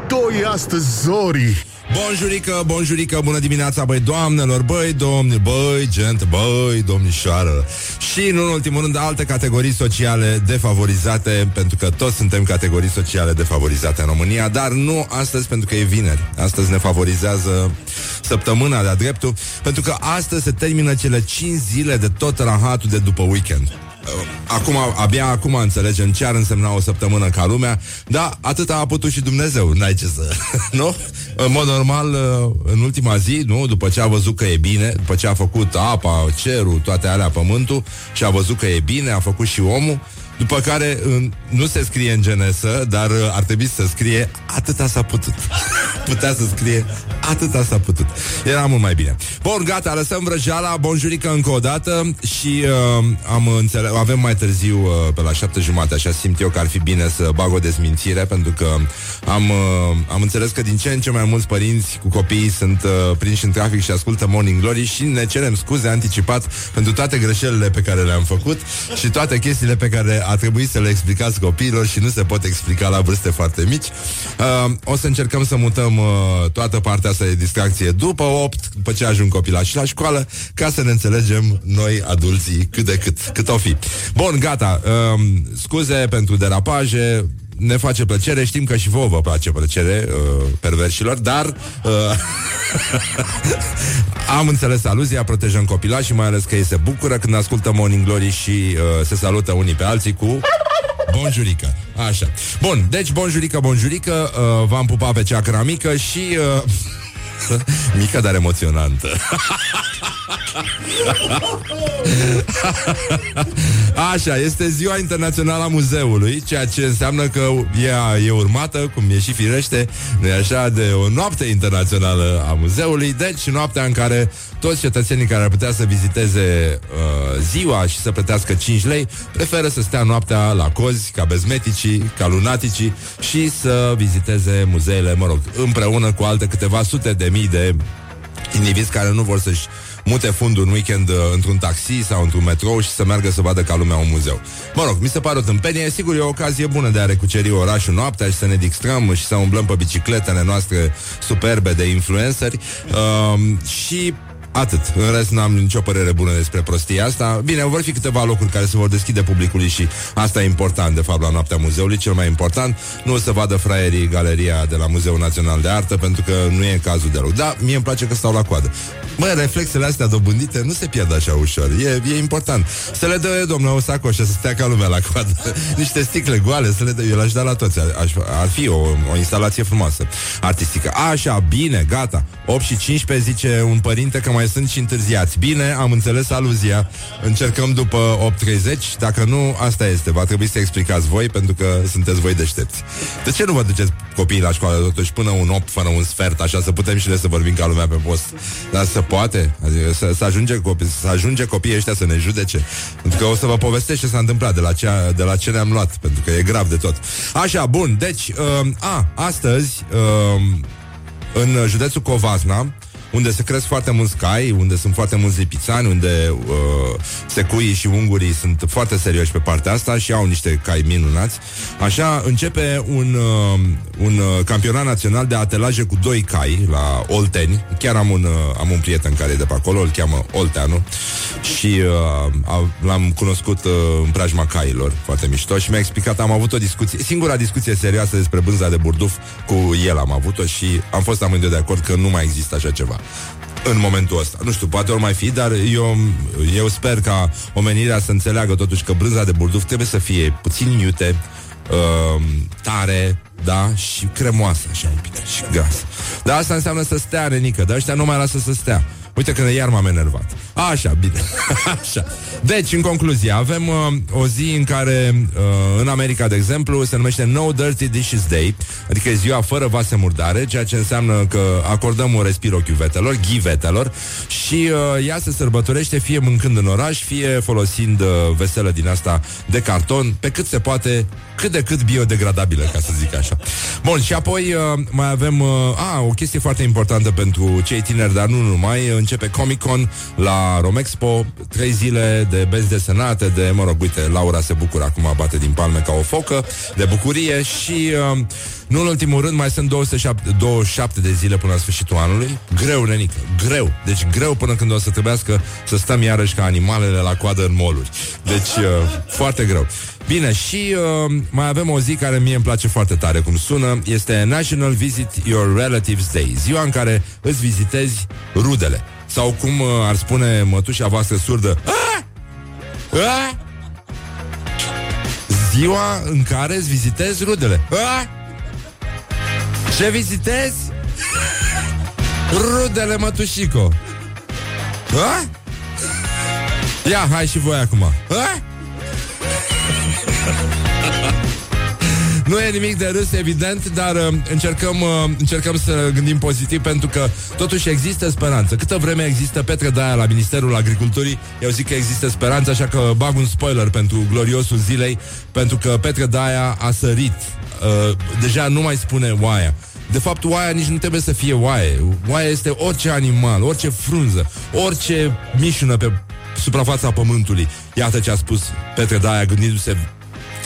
mișto e astăzi, Zori! Bonjurică, bonjurică, bună dimineața, băi doamnelor, băi domni, băi gent, băi domnișoară. Și, nu în ultimul rând, alte categorii sociale defavorizate Pentru că toți suntem categorii sociale defavorizate în România Dar nu astăzi pentru că e vineri. Astăzi ne favorizează săptămâna de-a dreptul Pentru că astăzi se termină cele 5 zile de tot rahatul de după weekend. Uh, acum, abia acum înțelegem ce ar însemna o săptămână ca lumea, dar atât a putut și Dumnezeu, n-ai ce să... nu? În mod normal, uh, în ultima zi, nu? După ce a văzut că e bine, după ce a făcut apa, cerul, toate alea, pământul, și a văzut că e bine, a făcut și omul, după care nu se scrie în genesă, dar uh, ar trebui să scrie atâta s-a putut. Putea să scrie atâta s-a putut. Era mult mai bine. Bun, gata, lăsăm vrăjeala, bonjurică încă o dată și uh, am înțeles, avem mai târziu, uh, pe la șapte jumate, așa simt eu că ar fi bine să bag o dezmințire, pentru că am, uh, am înțeles că din ce în ce mai mulți părinți cu copiii sunt uh, prinși în trafic și ascultă Morning Glory și ne cerem scuze anticipat pentru toate greșelile pe care le-am făcut și toate chestiile pe care a trebuit să le explicați copiilor și nu se pot explica la vârste foarte mici. Uh, o să încercăm să mutăm uh, toată partea asta de distracție după 8, după ce ajung copilași la școală, ca să ne înțelegem noi adulții cât de cât, cât o fi. Bun, gata. Uh, scuze pentru derapaje, ne face plăcere, știm că și vouă vă place plăcere uh, perversilor, dar uh, am înțeles aluzia, protejăm copila și mai ales că ei se bucură când ascultă Morning Glory și uh, se salută unii pe alții cu Bonjurică. Așa. Bun, deci bonjurică, bonjurică, uh, v-am pupat pe ceacra mică și... Uh, mică, dar emoționantă. Așa, este ziua internațională a muzeului, ceea ce înseamnă că ea e urmată, cum e și firește, nu așa, de o noapte internațională a muzeului, deci noaptea în care toți cetățenii care ar putea să viziteze uh, ziua și să plătească 5 lei, preferă să stea noaptea la cozi, ca bezmeticii, ca lunaticii și să viziteze muzeele, mă rog, împreună cu alte câteva sute de mii de indivizi care nu vor să-și mute fundul în weekend uh, într-un taxi sau într-un metrou și să meargă să vadă ca lumea un muzeu. Mă rog, mi se pare o tâmpenie, sigur e o ocazie bună de a recuceri orașul noaptea și să ne distrăm și să umblăm pe bicicletele noastre superbe de influenceri uh, și Atât. În rest n-am nicio părere bună despre prostia asta. Bine, vor fi câteva locuri care se vor deschide publicului și asta e important, de fapt, la noaptea muzeului. Cel mai important, nu o să vadă fraierii galeria de la Muzeul Național de Artă, pentru că nu e cazul de rău. Da, mie îmi place că stau la coadă. Bă, reflexele astea dobândite nu se pierd așa ușor. E, e important. Să le dă, domnule, o sacoșă, să stea ca lumea la coadă. Niște sticle goale, să le dă. Eu l-aș da la toți. Aș, ar fi o, o instalație frumoasă, artistică. Așa, bine, gata. 8 și 15 zice un părinte că mai sunt și întârziați. Bine, am înțeles aluzia. Încercăm după 8.30. Dacă nu, asta este. Va trebui să explicați voi, pentru că sunteți voi deștepți. De ce nu vă duceți copiii la școală totuși până un 8 fără un sfert, așa să putem și le să vorbim ca lumea pe post? Dar să poate. Adică să, să, ajunge copii, să ajunge copiii ăștia să ne judece. Pentru că o să vă povestesc ce s-a întâmplat de la ce, de la ce ne-am luat, pentru că e grav de tot. Așa, bun, deci, uh, a, astăzi, uh, în județul Covasna, unde se cresc foarte mulți cai, unde sunt foarte mulți lipițani, unde uh, secuii și ungurii sunt foarte serioși pe partea asta și au niște cai minunați. Așa începe un, uh, un uh, campionat național de atelaje cu doi cai la Olteni. Chiar am un, uh, am un prieten care e de pe acolo, îl cheamă Olteanu și uh, l-am cunoscut uh, în preajma cailor, foarte mișto și mi-a explicat, am avut o discuție, singura discuție serioasă despre bânza de burduf cu el am avut-o și am fost amândoi de acord că nu mai există așa ceva în momentul ăsta. Nu știu, poate ori mai fi, dar eu, eu sper ca omenirea să înțeleagă totuși că brânza de burduf trebuie să fie puțin iute, uh, tare, da, și cremoasă, așa un pic, și gras. Dar asta înseamnă să stea, Renică, dar ăștia nu mai lasă să stea. Uite că iar m-am enervat. Așa, bine. Așa. Deci, în concluzie, avem uh, o zi în care, uh, în America, de exemplu, se numește No Dirty Dishes Day, adică e ziua fără vase murdare, ceea ce înseamnă că acordăm un respiro chiuvetelor, ghivetelor, și uh, ea se sărbătorește fie mâncând în oraș, fie folosind uh, veselă din asta de carton, pe cât se poate, cât de cât biodegradabilă, ca să zic așa. Bun, și apoi uh, mai avem uh, a, o chestie foarte importantă pentru cei tineri, dar nu numai, începe Comic-Con la Romexpo, trei zile de benzi desenate, de, mă rog, uite, Laura se bucură acum, bate din palme ca o focă, de bucurie și... Uh, nu în ultimul rând, mai sunt 207, 27 de zile până la sfârșitul anului. Greu, nenică, greu. Deci greu până când o să trebuiască să stăm iarăși ca animalele la coadă în moluri. Deci, uh, foarte greu. Bine, și uh, mai avem o zi care mie îmi place foarte tare cum sună. Este National Visit Your Relatives Day. Ziua în care îți vizitezi rudele. Sau cum uh, ar spune mătușa voastră surdă. Ah! Ah! Ziua în care îți vizitezi rudele. Ah! Ce vizitezi? Rudele mătușico. Ah? Ia, hai și voi acum. Ah? Nu e nimic de râs, evident, dar uh, încercăm, uh, încercăm să gândim pozitiv pentru că totuși există speranță. Câtă vreme există Petre Daia la Ministerul Agriculturii, eu zic că există speranță, așa că bag un spoiler pentru gloriosul zilei, pentru că Petre Daia a sărit. Uh, deja nu mai spune oaia. De fapt, oaia nici nu trebuie să fie oaie. Oaia este orice animal, orice frunză, orice mișună pe suprafața pământului. Iată ce a spus Petre Daia gândindu-se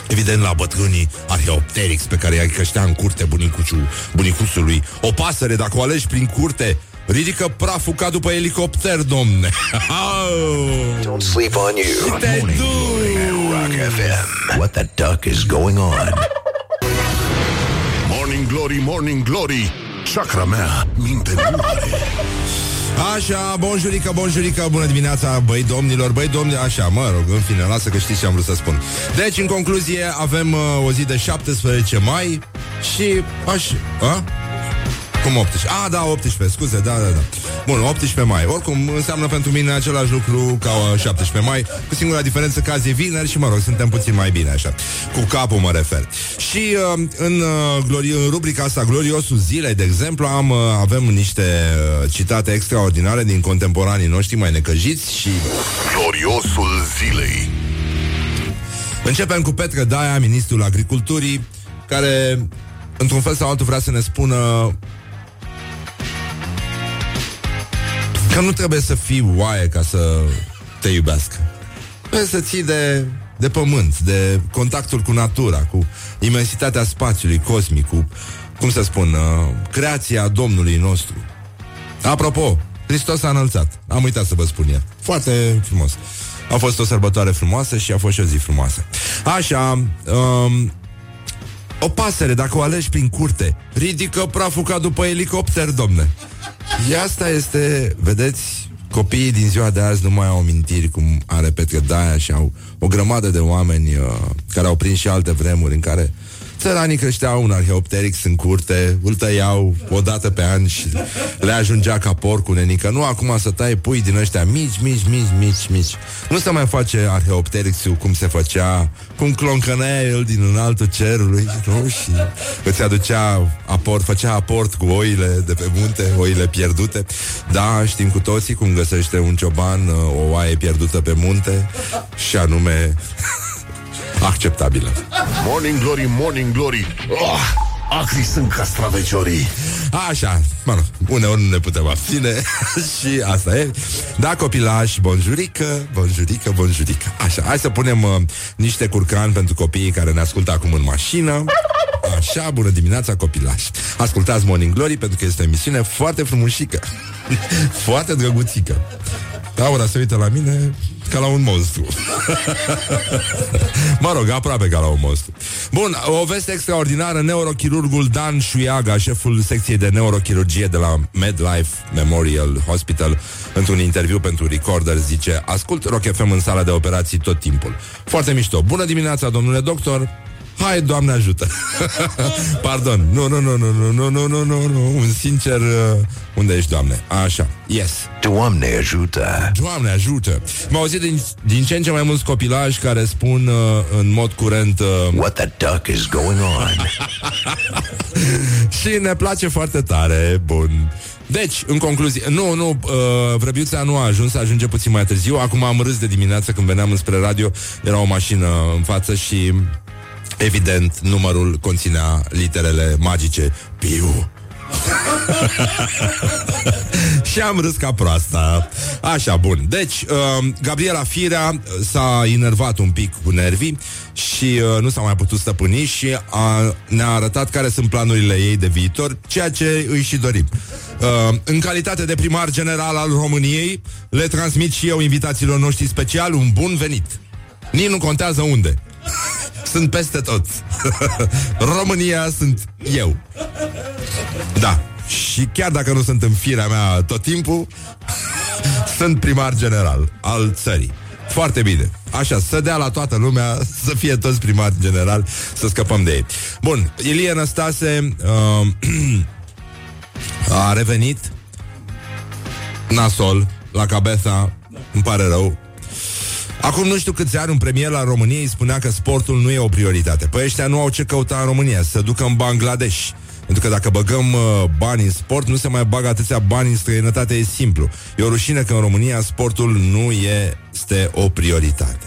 Evident la bătrânii Arheopteryx pe care i-a creștea în curte bunicuciul, bunicuțului O pasăre, dacă o alegi prin curte Ridică praful ca după elicopter, domne. Don't sleep on you. Morning. Rock FM What the duck is going on? Morning Glory, Morning Glory. Chakra mea minte nu are Așa, bonjurică, bonjurică, bună dimineața, băi domnilor, băi domnilor, așa, mă rog, în fine, lasă că știți ce am vrut să spun. Deci, în concluzie, avem uh, o zi de 17 mai și aș... A? Cum 18? Ah, da, 18, scuze, da, da, da. Bun, 18 mai. Oricum, înseamnă pentru mine același lucru ca 17 mai, cu singura diferență că azi e vineri și, mă rog, suntem puțin mai bine, așa. Cu capul mă refer. Și uh, în, uh, glori- în rubrica asta, Gloriosul Zilei, de exemplu, am, uh, avem niște uh, citate extraordinare din contemporanii noștri mai necăjiți și Gloriosul zilei Începem cu Petre Daia, ministrul agriculturii, care, într-un fel sau altul, vrea să ne spună că nu trebuie să fii oaie ca să te iubească. Trebuie să ții de, de pământ, de contactul cu natura, cu imensitatea spațiului cosmic, cu, cum să spun, uh, creația Domnului nostru. Apropo, Hristos a înălțat. Am uitat să vă spun el. Foarte frumos. A fost o sărbătoare frumoasă și a fost și o zi frumoasă. Așa, um, o pasăre, dacă o alegi prin curte, ridică praful ca după elicopter, domne. Și asta este, vedeți, copiii din ziua de azi nu mai au amintiri cum are Petre Daia și au o grămadă de oameni uh, care au prins și alte vremuri în care țăranii creșteau un arheopterix în curte, îl tăiau o dată pe an și le ajungea ca porcul nenică. Nu acum să tai pui din ăștia mici, mici, mici, mici, mici. Nu se mai face arheopterixul cum se făcea, cum cloncănea el din înaltul cerului, nu? Și îți aducea aport, făcea aport cu oile de pe munte, oile pierdute. Da, știm cu toții cum găsește un cioban uh, o oaie pierdută pe munte și anume acceptabilă. Morning Glory, Morning Glory oh, Acri sunt castraveciorii Așa, mă rog, uneori nu ne putem abține și asta e. Da, copilași, bonjurică, bonjurică, bonjurică. Așa, hai să punem uh, niște curcan pentru copiii care ne ascultă acum în mașină. Așa, bună dimineața, copilași. Ascultați Morning Glory pentru că este o emisiune foarte frumușică. foarte drăguțică. Laura se uită la mine ca la un monstru. mă rog, aproape ca la un monstru. Bun, o veste extraordinară, neurochirurgul Dan Șuiaga, șeful secției de neurochirurgie de la MedLife Memorial Hospital, într-un interviu pentru Recorder, zice Ascult Rock FM în sala de operații tot timpul. Foarte mișto. Bună dimineața, domnule doctor. Hai, Doamne ajută. Pardon, nu, nu, nu, nu, nu, nu, nu, nu, nu, nu. Un sincer uh, Unde ești, Doamne? Așa, yes. Doamne ajută. Doamne ajută. M-au auzit din, din ce în ce mai mulți copilași Care spun uh, în mod curent uh, What the duck is going on? Și ne place foarte tare. Bun. Deci, în concluzie, nu, nu, uh, vrăbiuța nu a ajuns, ajunge puțin mai târziu. Acum am râs de dimineață când veneam înspre radio, era o mașină în față și Evident, numărul conținea literele magice Piu și am râs ca proasta. Așa, bun. Deci, uh, Gabriela Firea s-a inervat un pic cu nervii și uh, nu s-a mai putut stăpâni și a, ne-a arătat care sunt planurile ei de viitor, ceea ce îi și dorim. Uh, în calitate de primar general al României, le transmit și eu invitațiilor noștri special un bun venit. Nici nu contează unde. Sunt peste tot. România sunt eu. Da. Și chiar dacă nu sunt în firea mea tot timpul, sunt primar general al țării. Foarte bine. Așa, să dea la toată lumea, să fie toți primari general, să scăpăm de ei. Bun, Ilie Năstase uh, a revenit nasol la cabeza, îmi pare rău, Acum nu știu câți ani un premier la România spunea că sportul nu e o prioritate. Păi ăștia nu au ce căuta în România, să ducă în Bangladesh. Pentru că dacă băgăm uh, bani în sport, nu se mai bagă atâția bani în străinătate, e simplu. E o rușine că în România sportul nu este o prioritate.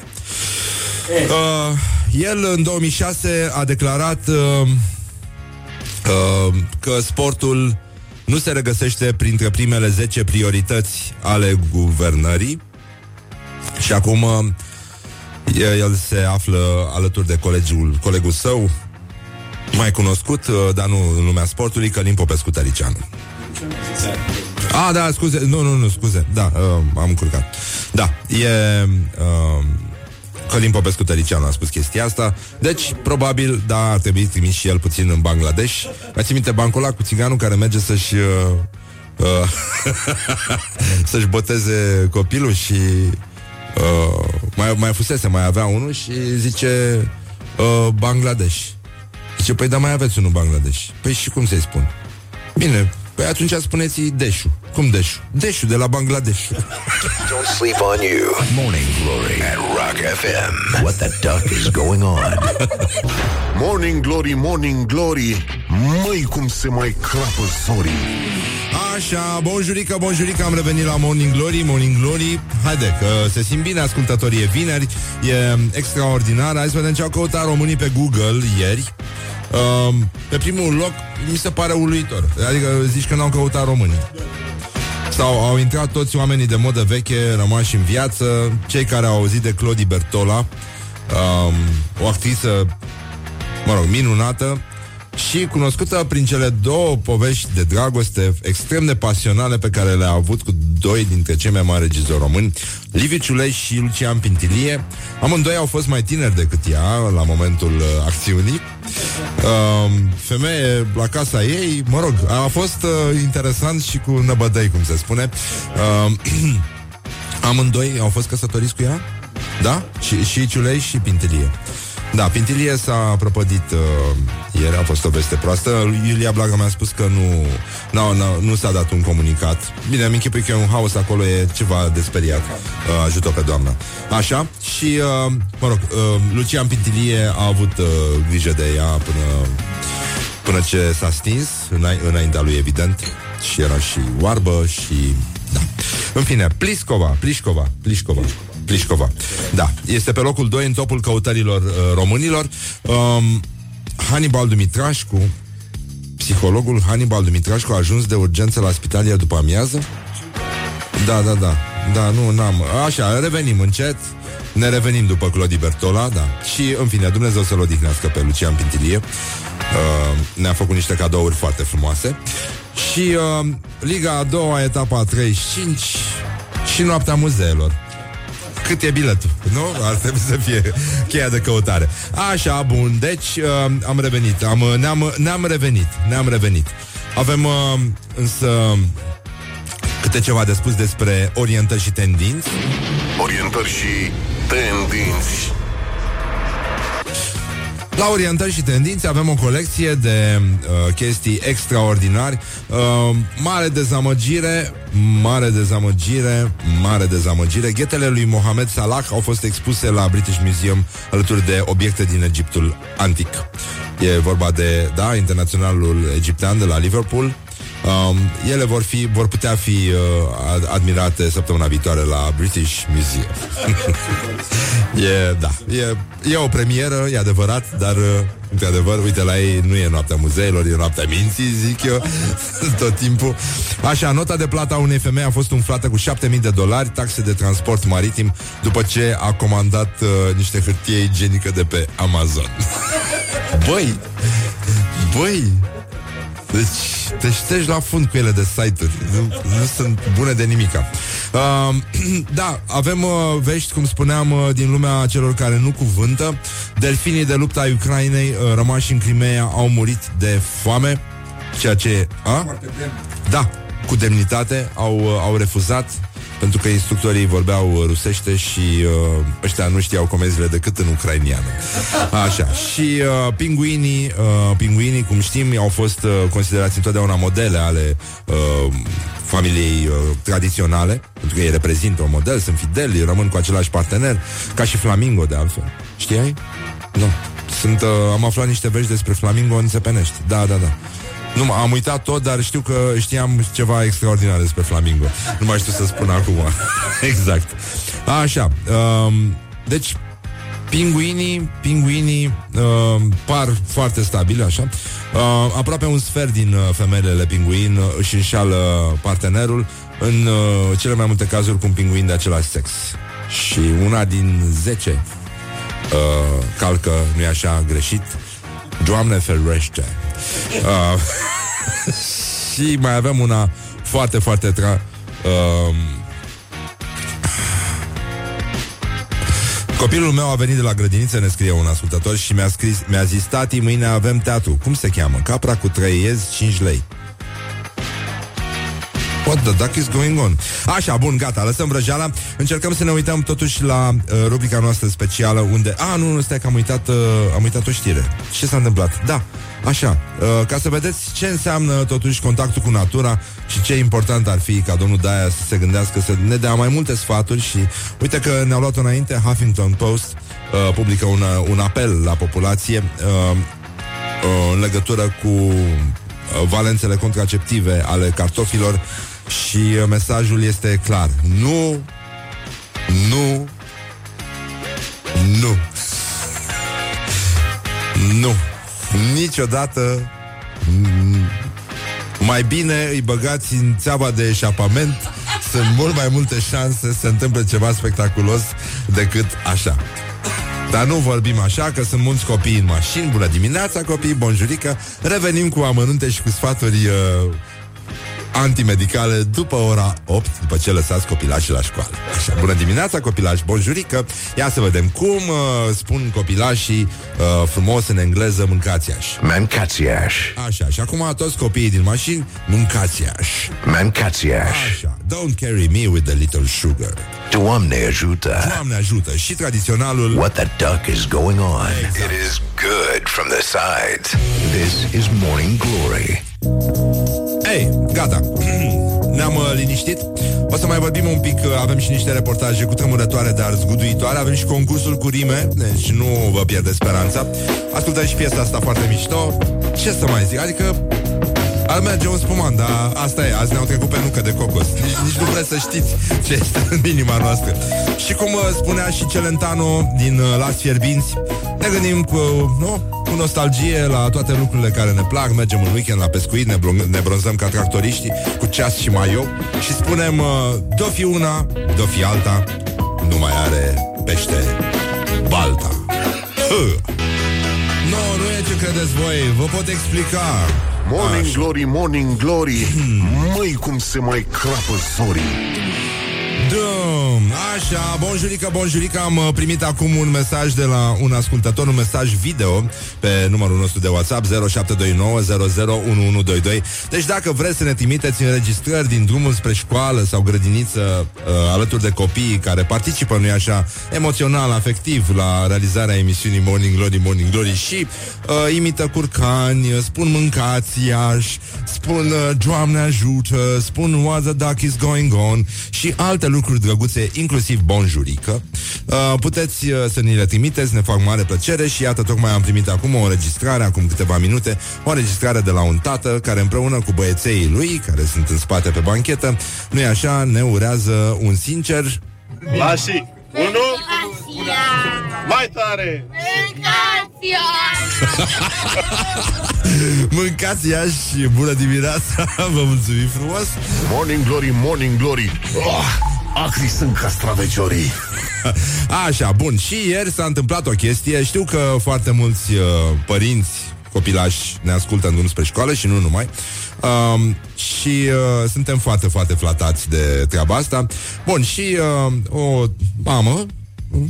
Uh, el în 2006 a declarat uh, uh, că sportul nu se regăsește printre primele 10 priorități ale guvernării și acum uh, el se află alături de colegul, colegul său, mai cunoscut, uh, dar nu în lumea sportului, Călim Popescu Tăricianu. Ah, da, scuze, nu, nu, nu, scuze, da, uh, am încurcat. Da, e... Uh, Călim Popescu Tăricianu a spus chestia asta Deci, probabil, da, ar trebui trimis și el puțin în Bangladesh Mai ții minte bancul ăla cu țiganul care merge să-și uh, uh, Să-și boteze copilul și uh, mai, mai fusese, mai avea unul și zice uh, Bangladesh Zice, păi da mai aveți unul Bangladesh Păi și cum să-i spun? Bine, păi atunci spuneți Deșu Cum Deșu? Deșu de la Bangladesh Don't sleep on you. Morning Glory at Rock FM. What the duck is going on? Morning Glory, Morning Glory Măi cum se mai crapă zorii Așa, bonjurică, bonjurică, am revenit la Morning Glory, Morning Glory. Haide, că se simt bine ascultătorii, e vineri, e extraordinar. Hai să vedem ce au căutat românii pe Google ieri. Uh, Pe primul loc, mi se pare uluitor. Adică zici că n-au căutat românii. Sau au intrat toți oamenii de modă veche rămași în viață, cei care au auzit de Clodi Bertola, um, o actriță, mă rog, minunată, și cunoscută prin cele două povești de dragoste extrem de pasionale pe care le-a avut cu doi dintre cei mai mari regizori români, Liviu Ciulei și Lucian Pintilie. Amândoi au fost mai tineri decât ea la momentul uh, acțiunii. Uh, femeie la casa ei, mă rog, a fost uh, interesant și cu năbădăi, cum se spune. Uh, amândoi au fost căsătoriți cu ea? Da? Și, și Ciulei și Pintilie. Da, Pintilie s-a prăpădit uh, ieri, a fost o veste proastă. Iulia Blaga mi-a spus că nu, nu, nu, nu s-a dat un comunicat. Bine, am închipui că e un haos acolo, e ceva de speriat. Uh, ajută pe doamna. Așa, și, uh, mă rog, uh, Lucian Pintilie a avut uh, grijă de ea până, până ce s-a stins, îna- înaintea lui, evident. Și era și oarbă și... Da. În fine, Pliscova, Plișcova, Plișcova. Plișcova. Da, este pe locul 2 în topul căutărilor uh, românilor. Um, Hannibal Dumitrașcu, psihologul Hannibal Dumitrașcu a ajuns de urgență la spitalia după amiază? Da, da, da. Da, nu, n-am. Așa, revenim încet. Ne revenim după Clodi Bertola, da. Și, în fine, Dumnezeu să-l odihnească pe Lucian Pintilie. Uh, ne-a făcut niște cadouri foarte frumoase. Și uh, Liga a doua, etapa a 35 și noaptea muzeelor. Cât e biletul, nu? Ar trebui să fie cheia de căutare. Așa, bun, deci uh, am revenit, am, ne-am, ne-am revenit, ne-am revenit. Avem uh, însă câte ceva de spus despre orientări și tendinți. Orientări și tendinți La orientări și tendințe avem o colecție de uh, chestii extraordinari. Uh, mare dezamăgire, mare dezamăgire, mare dezamăgire. Ghetele lui Mohamed Salah au fost expuse la British Museum alături de obiecte din Egiptul antic. E vorba de, da, internaționalul egiptean de la Liverpool. Um, ele vor, fi, vor putea fi uh, admirate săptămâna viitoare la British Museum. e, da, e, e o premieră, e adevărat, dar uh, Într-adevăr, uite, la ei nu e noaptea muzeilor, e noaptea minții, zic eu, tot timpul. Așa, nota de plată a unei femei a fost umflată cu 7000 de dolari, taxe de transport maritim, după ce a comandat uh, niște hârtie igienică de pe Amazon. băi, băi, deci te ștești la fund cu ele de site-uri. Nu, nu sunt bune de nimica uh, Da, avem uh, vești, cum spuneam, uh, din lumea celor care nu cuvântă. Delfinii de lupta a Ucrainei uh, rămași în Crimea au murit de foame Ceea ce... A? Da, cu demnitate au, uh, au refuzat pentru că instructorii vorbeau rusește și uh, ăștia nu știau comenzile decât în ucrainiană. Așa. Și uh, pinguinii, uh, pinguinii, cum știm, au fost uh, considerați întotdeauna modele ale uh, familiei uh, tradiționale, pentru că ei reprezintă un model, sunt fideli, rămân cu același partener, ca și Flamingo, de altfel. Știai? Nu. Sunt, uh, am aflat niște vești despre Flamingo în Țepenești. Da, da, da. Nu, am uitat tot, dar știu că știam ceva extraordinar despre Flamingo. Nu mai știu să spun acum. exact. Așa. Um, deci, pinguinii, pinguinii uh, par foarte stabili, așa. Uh, aproape un sfert din uh, femelele pinguin uh, își înșală partenerul în uh, cele mai multe cazuri cu un pinguin de același sex. Și una din zece uh, calcă, nu-i așa, greșit. Doamne ferește! Uh, și mai avem una foarte, foarte tra... Uh, Copilul meu a venit de la grădiniță, ne scrie un ascultător și mi-a scris, mi-a zis, tati, mâine avem teatru. Cum se cheamă? Capra cu trei iezi, 5 lei. What the duck is going on? Așa, bun, gata, lăsăm vrăjeala Încercăm să ne uităm totuși la uh, rubrica noastră specială Unde, a, nu, nu, stai că am uitat uh, Am uitat o știre Ce s-a întâmplat? Da, Așa, uh, ca să vedeți ce înseamnă totuși contactul cu natura și ce important ar fi ca domnul Daia să se gândească să ne dea mai multe sfaturi și uite că ne-au luat înainte Huffington Post uh, publică un, un apel la populație uh, uh, în legătură cu uh, valențele contraceptive ale cartofilor și uh, mesajul este clar. Nu, nu, nu, nu. Niciodată mai bine îi băgați în țeava de eșapament. Sunt mult mai multe șanse să se întâmple ceva spectaculos decât așa. Dar nu vorbim așa, că sunt mulți copii în mașini. Bună dimineața, copii, bonjurică. Revenim cu amănunte și cu sfaturi uh, antimedicale după ora 8, după ce lăsați copilașii la școală. Așa, bună dimineața, copilași, bonjurică. Ia să vedem cum uh, spun copilașii uh, frumos în engleză mâncați-aș. Mâncați-aș. Așa, și acum toți copiii din mașini, mâncați-aș. Mâncați-aș. Așa, don't carry me with the little sugar. Doamne ajută. Doamne ajută. Și tradiționalul... What the duck is going on? Exact. It is good from the sides. This is Morning Glory. Ei, gata. Ne-am uh, liniștit. O să mai vorbim un pic, uh, avem și niște reportaje cu tremurătoare, dar zguduitoare. Avem și concursul cu rime, deci nu vă pierde speranța. Ascultați și piesa asta foarte mișto. Ce să mai zic? Adică ar merge un spumant, dar asta e, azi ne-au trecut pe nucă de cocos. Nici, nici nu vreți să știți ce este în inima noastră. Și cum uh, spunea și Celentano din uh, Las Fierbinți, ne gândim cu, nu, cu nostalgie la toate lucrurile care ne plac, mergem în weekend la pescuit, ne, bron- ne bronzăm ca tractoriștii cu ceas și maio și spunem, uh, do fi una, do fi alta, nu mai are pește balta. Hă! Nu, no, nu e ce credeți voi, vă pot explica. Morning Așa. glory, morning glory Măi cum se mai crapă zorii Dum, așa, bonjurică, bonjurică Am uh, primit acum un mesaj de la un ascultător Un mesaj video pe numărul nostru de WhatsApp 0729001122 Deci dacă vreți să ne trimiteți înregistrări Din drumul spre școală sau grădiniță uh, Alături de copii care participă Nu așa, emoțional, afectiv La realizarea emisiunii Morning Glory, Morning Glory Și uh, imită curcani Spun mâncați iași Spun uh, Doamne ajută Spun what the duck is going on Și alte lucruri lucruri drăguțe, inclusiv bonjurică. Uh, puteți uh, să ni le trimiteți, ne fac mare plăcere și iată, tocmai am primit acum o înregistrare, acum câteva minute, o înregistrare de la un tată care împreună cu băieței lui, care sunt în spate pe banchetă, nu-i așa, ne urează un sincer... Lași! Unu! Mai tare! Mâncați ea și bună dimineața Vă mulțumim frumos Morning Glory, Morning Glory oh, Acri sunt castraveciorii. Așa, bun, și ieri s-a întâmplat o chestie. Știu că foarte mulți uh, părinți copilași ne ascultă în drum spre școală și nu numai. Um, și uh, suntem foarte, foarte flatați de treaba asta. Bun, și uh, o mamă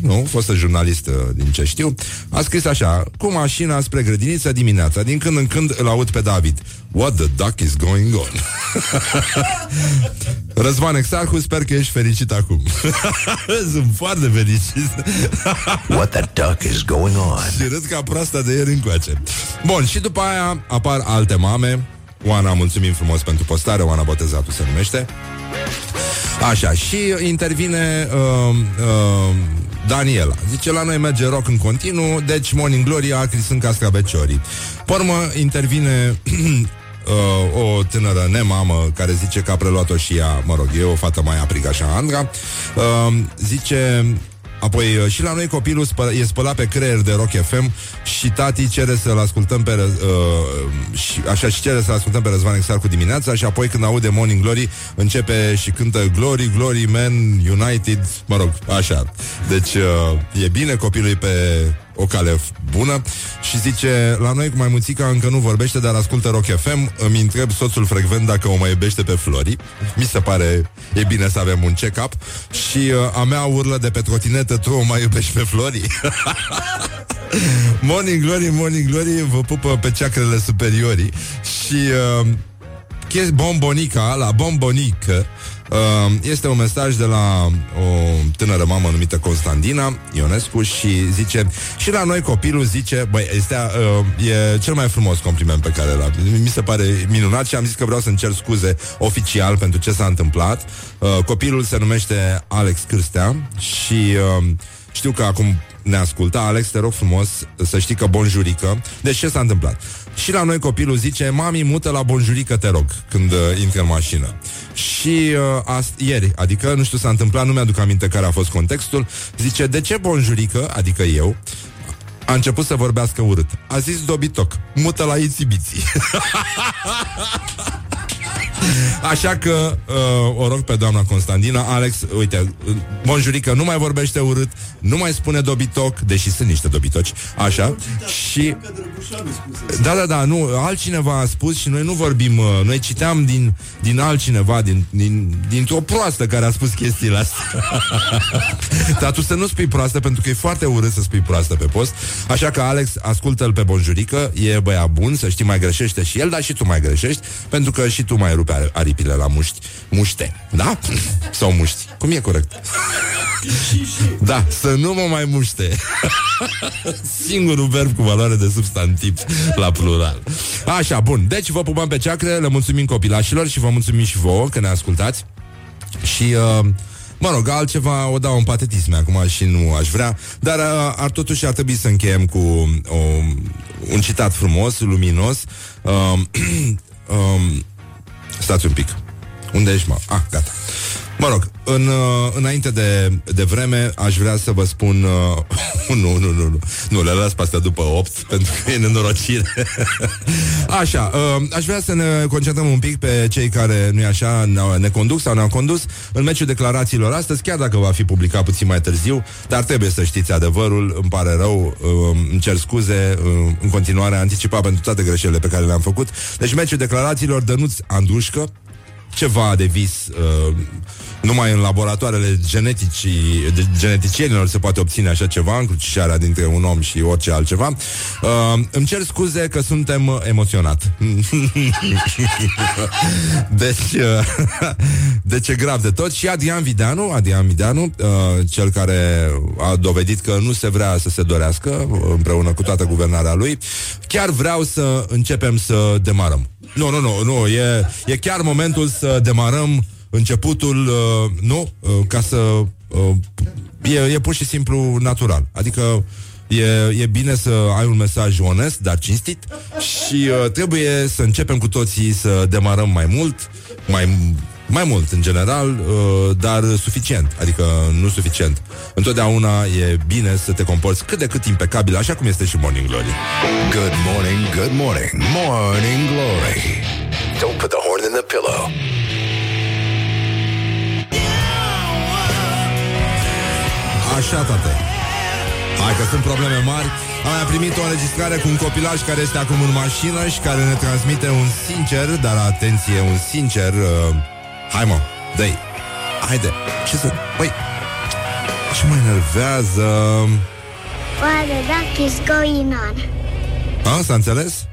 nu, fostă jurnalistă din ce știu, a scris așa, cu mașina spre grădiniță dimineața, din când în când îl aud pe David. What the duck is going on? Răzvan Exarhu, sper că ești fericit acum. Sunt foarte fericit. What the duck is going on? și râd ca proasta de ieri încoace. Bun, și după aia apar alte mame. Oana, mulțumim frumos pentru postare, Oana Botezatul se numește. Așa, și intervine uh, uh, Daniela. Zice, la noi merge rock în continuu, deci Morning Glory a sunt cascaveciorii. Pormă intervine uh, o tânără nemamă care zice că a preluat-o și ea, mă rog, e o fată mai aprigă așa, Andra, uh, zice Apoi uh, și la noi copilul spă- e spălat pe creier de Rock FM și tati cere să-l ascultăm pe uh, și, așa și cere să ascultăm pe Răzvan Exarcu dimineața și apoi când aude Morning Glory începe și cântă Glory, Glory, Man, United, mă rog, așa. Deci uh, e bine copilul pe o cale bună și zice, la noi cu mai muțica încă nu vorbește, dar ascultă Rock FM, îmi întreb soțul frecvent dacă o mai iubește pe Flori. Mi se pare, e bine să avem un check-up și uh, a mea urlă de pe trotinetă, tu o mai iubești pe Flori? morning Glory, Morning Glory, vă pupă pe ceacrele superiorii și uh, bombonica, la bombonică, Uh, este un mesaj de la o tânără mamă numită Constantina Ionescu și zice și la noi copilul zice, băi, este uh, e cel mai frumos compliment pe care l-am. Mi se pare minunat și am zis că vreau să-mi cer scuze oficial pentru ce s-a întâmplat. Uh, copilul se numește Alex Cârstea și uh, știu că acum ne ascultă. Alex, te rog frumos să știi că bonjurică. Deci ce s-a întâmplat? Și la noi copilul zice, mami, mută la bonjurică, te rog, când uh, intră în mașină. Și uh, ast- ieri, adică, nu știu, s-a întâmplat, nu mi-aduc aminte care a fost contextul, zice, de ce bonjurică, adică eu, a început să vorbească urât. A zis dobitoc, mută la ițibiții. Așa că uh, o rog pe doamna Constantina Alex, uite, Bonjurică nu mai vorbește urât Nu mai spune dobitoc Deși sunt niște dobitoci Așa Și Da, da, da, nu, altcineva a spus Și noi nu vorbim, uh, noi citeam din, din altcineva din, din, Dintr-o proastă care a spus chestiile astea. Dar tu să nu spui proastă Pentru că e foarte urât să spui proastă pe post. Așa că Alex, ascultă-l pe Bonjurică E băia bun, să știi, mai greșește și el Dar și tu mai greșești Pentru că și tu mai rupi aripile la muști. Muște, da? Sau muști. Cum e corect? Da, să nu mă mai muște. Singurul verb cu valoare de substantiv la plural. Așa, bun. Deci vă pupăm pe ceacre, le mulțumim copilașilor și vă mulțumim și vouă că ne ascultați. Și uh, Mă rog, altceva o dau în patetisme acum și nu aș vrea, dar uh, ar totuși ar trebui să încheiem cu o, un citat frumos, luminos. Uh, uh, Stați un pic. Unde ești, mă? Ah, gata. Mă rog, în, uh, înainte de, de vreme aș vrea să vă spun uh, nu, nu, nu, nu. Nu, le las pe astea după 8 Pentru că e nenorocire. Așa, uh, aș vrea să ne concentrăm un pic Pe cei care, nu așa, ne conduc Sau ne-au condus în meciul declarațiilor astăzi Chiar dacă va fi publicat puțin mai târziu Dar trebuie să știți adevărul Îmi pare rău, uh, îmi cer scuze uh, În continuare anticipat pentru toate greșelile Pe care le-am făcut. Deci meciul declarațiilor Dănuț Andrușcă ceva de vis uh, numai în laboratoarele genetici, de geneticienilor se poate obține așa ceva, încrucișarea dintre un om și orice altceva. Uh, îmi cer scuze că suntem emoționat. deci, uh, deci e grav de tot. Și Adrian Videanu, Adrian Videanu, uh, cel care a dovedit că nu se vrea să se dorească împreună cu toată guvernarea lui, chiar vreau să începem să demarăm. Nu, nu, nu, nu, e, e chiar momentul să demarăm începutul, uh, nu, uh, ca să... Uh, e, e pur și simplu natural. Adică E, e bine să ai un mesaj onest, dar cinstit și uh, trebuie să începem cu toții să demarăm mai mult, mai, mai mult în general, uh, dar suficient, adică nu suficient. Întotdeauna e bine să te comporți cât de cât impecabil, așa cum este și Morning Glory. Good morning, good morning, morning glory. Don't put the horn in the pillow. Așa, tată. Hai că sunt probleme mari. Am mai primit o înregistrare cu un copilaj care este acum în mașină și care ne transmite un sincer, dar atenție, un sincer... Uh, hai mă, dă Haide, ce să... Păi, ce mă enervează... What the duck is going on? A, s-a înțeles?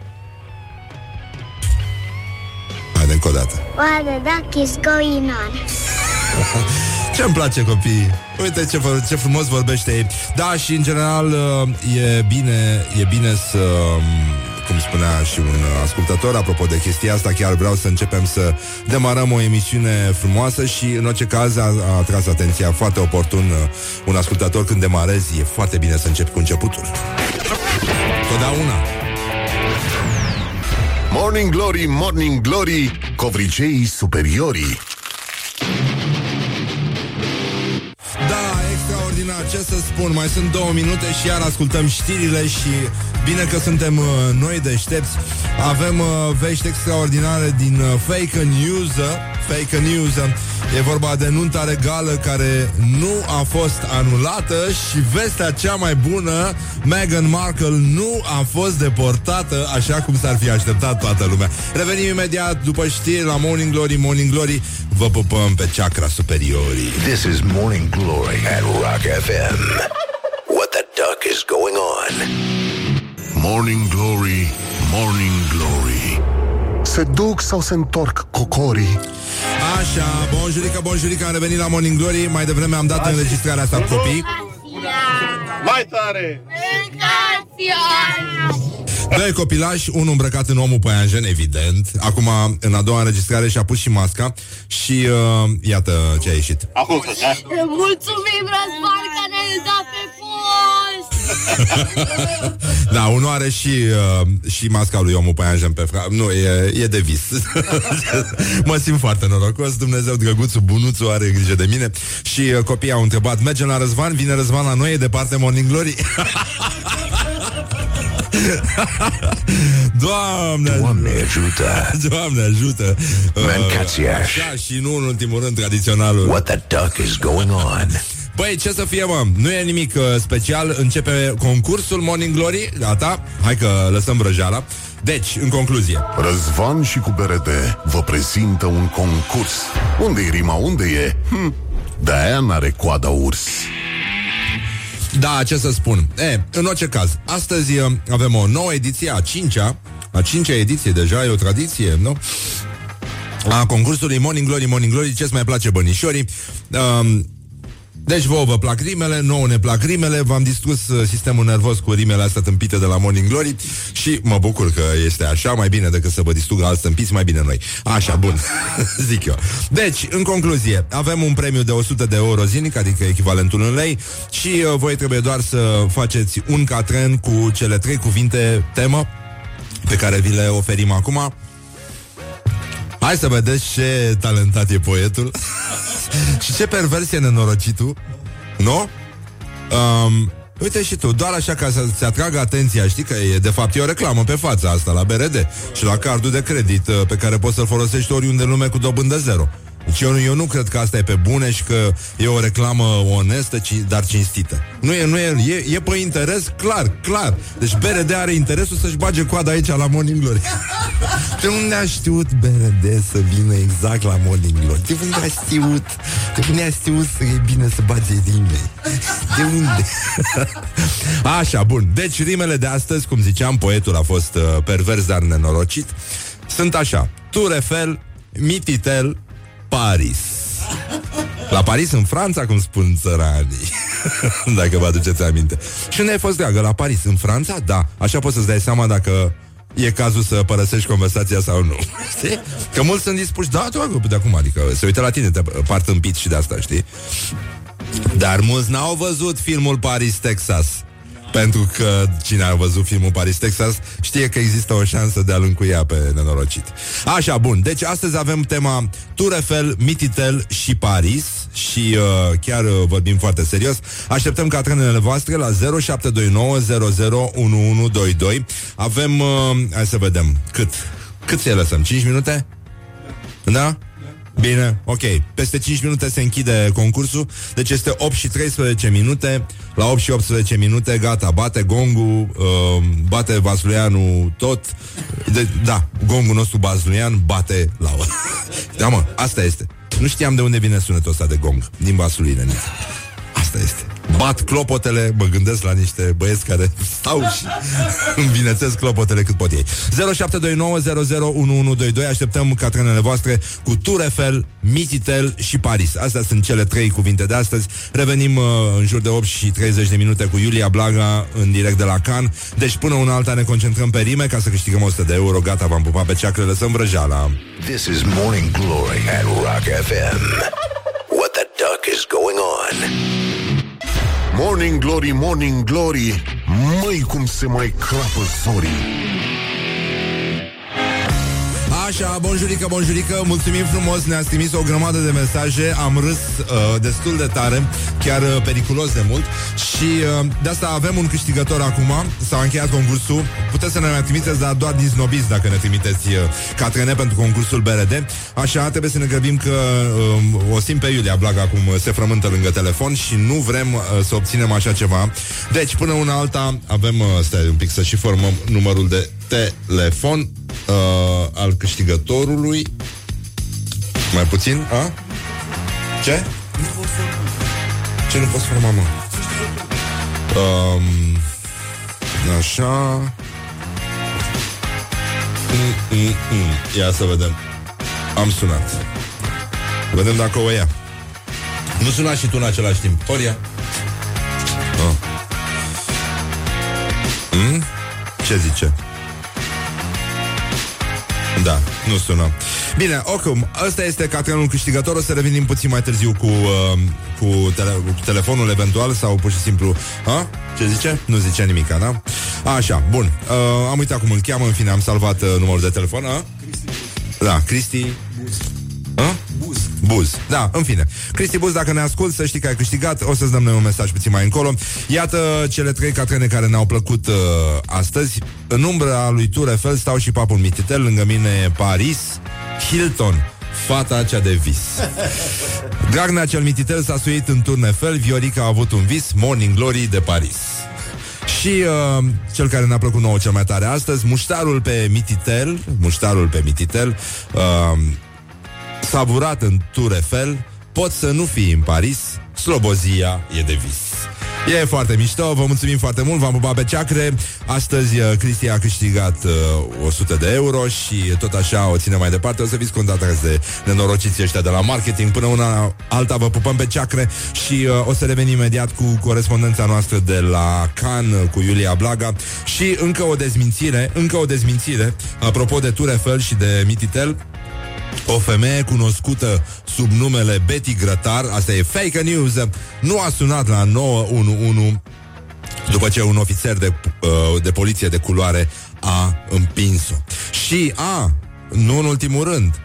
Haide încă o dată. What the duck is going on? Ce-mi place copiii Uite ce, fă- ce frumos vorbește ei Da, și în general uh, e bine E bine să um, cum spunea și un ascultător, apropo de chestia asta, chiar vreau să începem să demarăm o emisiune frumoasă și, în orice caz, a, a atras atenția foarte oportun uh, un ascultător când demarezi, e foarte bine să începi cu începutul. Totdeauna. Morning Glory, Morning Glory, covriceii superiorii. Da, extraordinar, ce să spun Mai sunt două minute și iar ascultăm știrile Și bine că suntem uh, noi deștepți. Avem uh, vești extraordinare din uh, fake news Fake news. E vorba de nunta regală care nu a fost anulată Și vestea cea mai bună Meghan Markle nu a fost deportată Așa cum s-ar fi așteptat toată lumea. Revenim imediat după știri la Morning Glory. Morning Glory Vă pupăm pe chakra superiorii. This is Morning Glory at Rock FM. What the duck is going on? Morning Glory, Morning Glory. Se duc sau se întorc cocorii? Așa, bonjurică, bonjurică, am revenit la Morning Glory Mai devreme am dat înregistrarea asta cu copii Mai tare! Doi copilași, unul îmbrăcat în omul păianjen, evident Acum, în a doua înregistrare și-a pus și masca Și uh, iată ce a ieșit Acum să da? Mulțumim, Răzvan, că ne-ai dat pe post! Da, unul are și, uh, și masca lui omul păianjen pe fra... Nu, e, e de vis Mă simt foarte norocos Dumnezeu drăguțul, bunuțul are grijă de mine Și uh, copiii au întrebat Mergem la Răzvan? Vine Răzvan la noi? E departe Morning Glory? Doamne Doamne ajută! Doamne ajută Mâncați-aș. Așa și nu în ultimul rând tradiționalul What the duck is going on? Păi ce să fie mă Nu e nimic uh, special Începe concursul Morning Glory Gata Hai că lăsăm vrăjeala Deci, în concluzie Răzvan și cu BRD vă prezintă un concurs. unde e rima? Unde e? Hm, de-aia n-are coada urs. Da, ce să spun e, În orice caz Astăzi uh, avem o nouă ediție A cincea A cincea ediție deja E o tradiție, nu? A concursului Morning Glory, Morning Glory Ce-ți mai place bănișorii um, deci vouă vă plac rimele, nouă ne plac rimele. V-am distrus uh, sistemul nervos cu rimele astea tâmpite de la Morning Glory Și mă bucur că este așa Mai bine decât să vă distrug alți tâmpiți Mai bine noi. Așa, bun, zic eu. Deci, în concluzie Avem un premiu de 100 de euro zilnic Adică echivalentul în lei Și uh, voi trebuie doar să faceți un catren Cu cele trei cuvinte temă Pe care vi le oferim acum Hai să vedeți ce talentat e poetul. Și ce pervers e nenorocitul. Nu? Um, uite și tu, doar așa ca să-ți atragă atenția Știi că e de fapt e o reclamă pe fața asta La BRD și la cardul de credit uh, Pe care poți să-l folosești oriunde în lume cu dobândă zero deci eu, eu nu cred că asta e pe bune și că e o reclamă onestă, ci, dar cinstită. Nu e, nu e, e, e pe interes clar, clar. Deci BRD are interesul să-și bage coada aici la Morning Glory. De unde a știut BRD să vină exact la Morning Glory? De unde a știut? De unde a știut să e bine să bage rime? De unde? Așa, bun. Deci rimele de astăzi, cum ziceam, poetul a fost uh, pervers, dar nenorocit. Sunt așa. Turefel, Mititel, Paris. La Paris, în Franța, cum spun țăranii Dacă vă aduceți aminte Și unde ai fost, dragă? La Paris, în Franța? Da, așa poți să-ți dai seama dacă e cazul să părăsești conversația sau nu. Știi? Că mulți sunt dispuși, da, dragă, de acum, adică se uită la tine, te part în pit și de asta, știi? Dar mulți n-au văzut filmul Paris, Texas. Pentru că cine a văzut filmul Paris, Texas știe că există o șansă de a-l încuia pe nenorocit. Așa, bun. Deci astăzi avem tema Tour Eiffel, Mititel și Paris și uh, chiar uh, vorbim foarte serios. Așteptăm ca trenele voastre la 0729001122. Avem, uh, hai să vedem, cât? Cât să lăsăm? 5 minute? Da? Bine, ok. Peste 5 minute se închide concursul, deci este 8 și 13 minute. La 8 și 18 minute, gata, bate gongul, uh, bate Vasluianu tot. De, da, gongul nostru Vasluian bate la Da, mă, asta este. Nu știam de unde vine sunetul ăsta de gong, din Vasluine. Asta este bat clopotele, mă gândesc la niște băieți care stau și învinețesc clopotele cât pot ei. 0729001122 Așteptăm catrenele voastre cu Tour Eiffel, Mititel și Paris. Astea sunt cele trei cuvinte de astăzi. Revenim uh, în jur de 8 și 30 de minute cu Iulia Blaga în direct de la Can. Deci până una alta ne concentrăm pe rime ca să câștigăm 100 de euro. Gata, v-am pupat pe ceacre, lăsăm vrăjeala. This is Morning Glory at Rock FM. What the duck is going on? Morning Glory, Morning Glory. Măi cum se mai crapă zorii Așa, bonjurică, bonjurică, mulțumim frumos, ne-ați trimis o grămadă de mesaje, am râs uh, destul de tare, chiar uh, periculos de mult și uh, de asta avem un câștigător acum, s-a încheiat concursul, puteți să ne mai trimiteți, dar doar din snobiți dacă ne trimiteți uh, catrene pentru concursul BRD, așa, trebuie să ne grăbim că uh, o simt pe Iulia Blaga acum se frământă lângă telefon și nu vrem uh, să obținem așa ceva. Deci, până una alta, avem, uh, stai un pic să și formăm numărul de telefon uh, al câștigătorului. Mai puțin, a? Ce? Ce nu poți forma, mă? Um, așa... Mm, mm, mm. Ia să vedem. Am sunat. Vedem dacă o ia. Nu suna și tu în același timp. Horia. Oh. Mm? Ce zice? Da, nu sună. Bine, oricum, ăsta este catrenul câștigător. O să revenim puțin mai târziu cu, uh, cu, tele- cu telefonul eventual sau pur și simplu... Ha? Ce zice? Nu zice nimic, da? Așa, bun. Uh, am uitat cum îl cheamă, în fine, am salvat uh, numărul de telefon. A? Da, Cristi... A? Buz. Buz. Da, în fine. Cristi Buz, dacă ne ascult, să știi că ai câștigat, o să-ți dăm noi un mesaj puțin mai încolo. Iată cele trei catrene care ne-au plăcut uh, astăzi. În umbra lui Tour Eiffel stau și papul Mititel, lângă mine Paris, Hilton, fata cea de vis. Dragnea cel Mititel s-a suit în Tour Eiffel, Viorica a avut un vis, Morning Glory de Paris. Și uh, cel care ne-a plăcut nouă cel mai tare astăzi, muștarul pe Mititel, muștarul pe Mititel, uh, savurat în Tour Eiffel, poți să nu fii în Paris, slobozia e de vis. E foarte mișto, vă mulțumim foarte mult, v-am pupat pe ceacre. Astăzi uh, Cristi a câștigat uh, 100 de euro și tot așa o ține mai departe. O să fiți contactați de nenorociții ăștia de la marketing. Până una alta vă pupăm pe ceacre și uh, o să revenim imediat cu corespondența noastră de la Can uh, cu Iulia Blaga și încă o dezmințire, încă o dezmințire apropo de Tour Eiffel și de Mititel. O femeie cunoscută sub numele Betty Grătar, asta e fake news, nu a sunat la 911 după ce un ofițer de, uh, de poliție de culoare a împins-o. Și, a, nu în ultimul rând,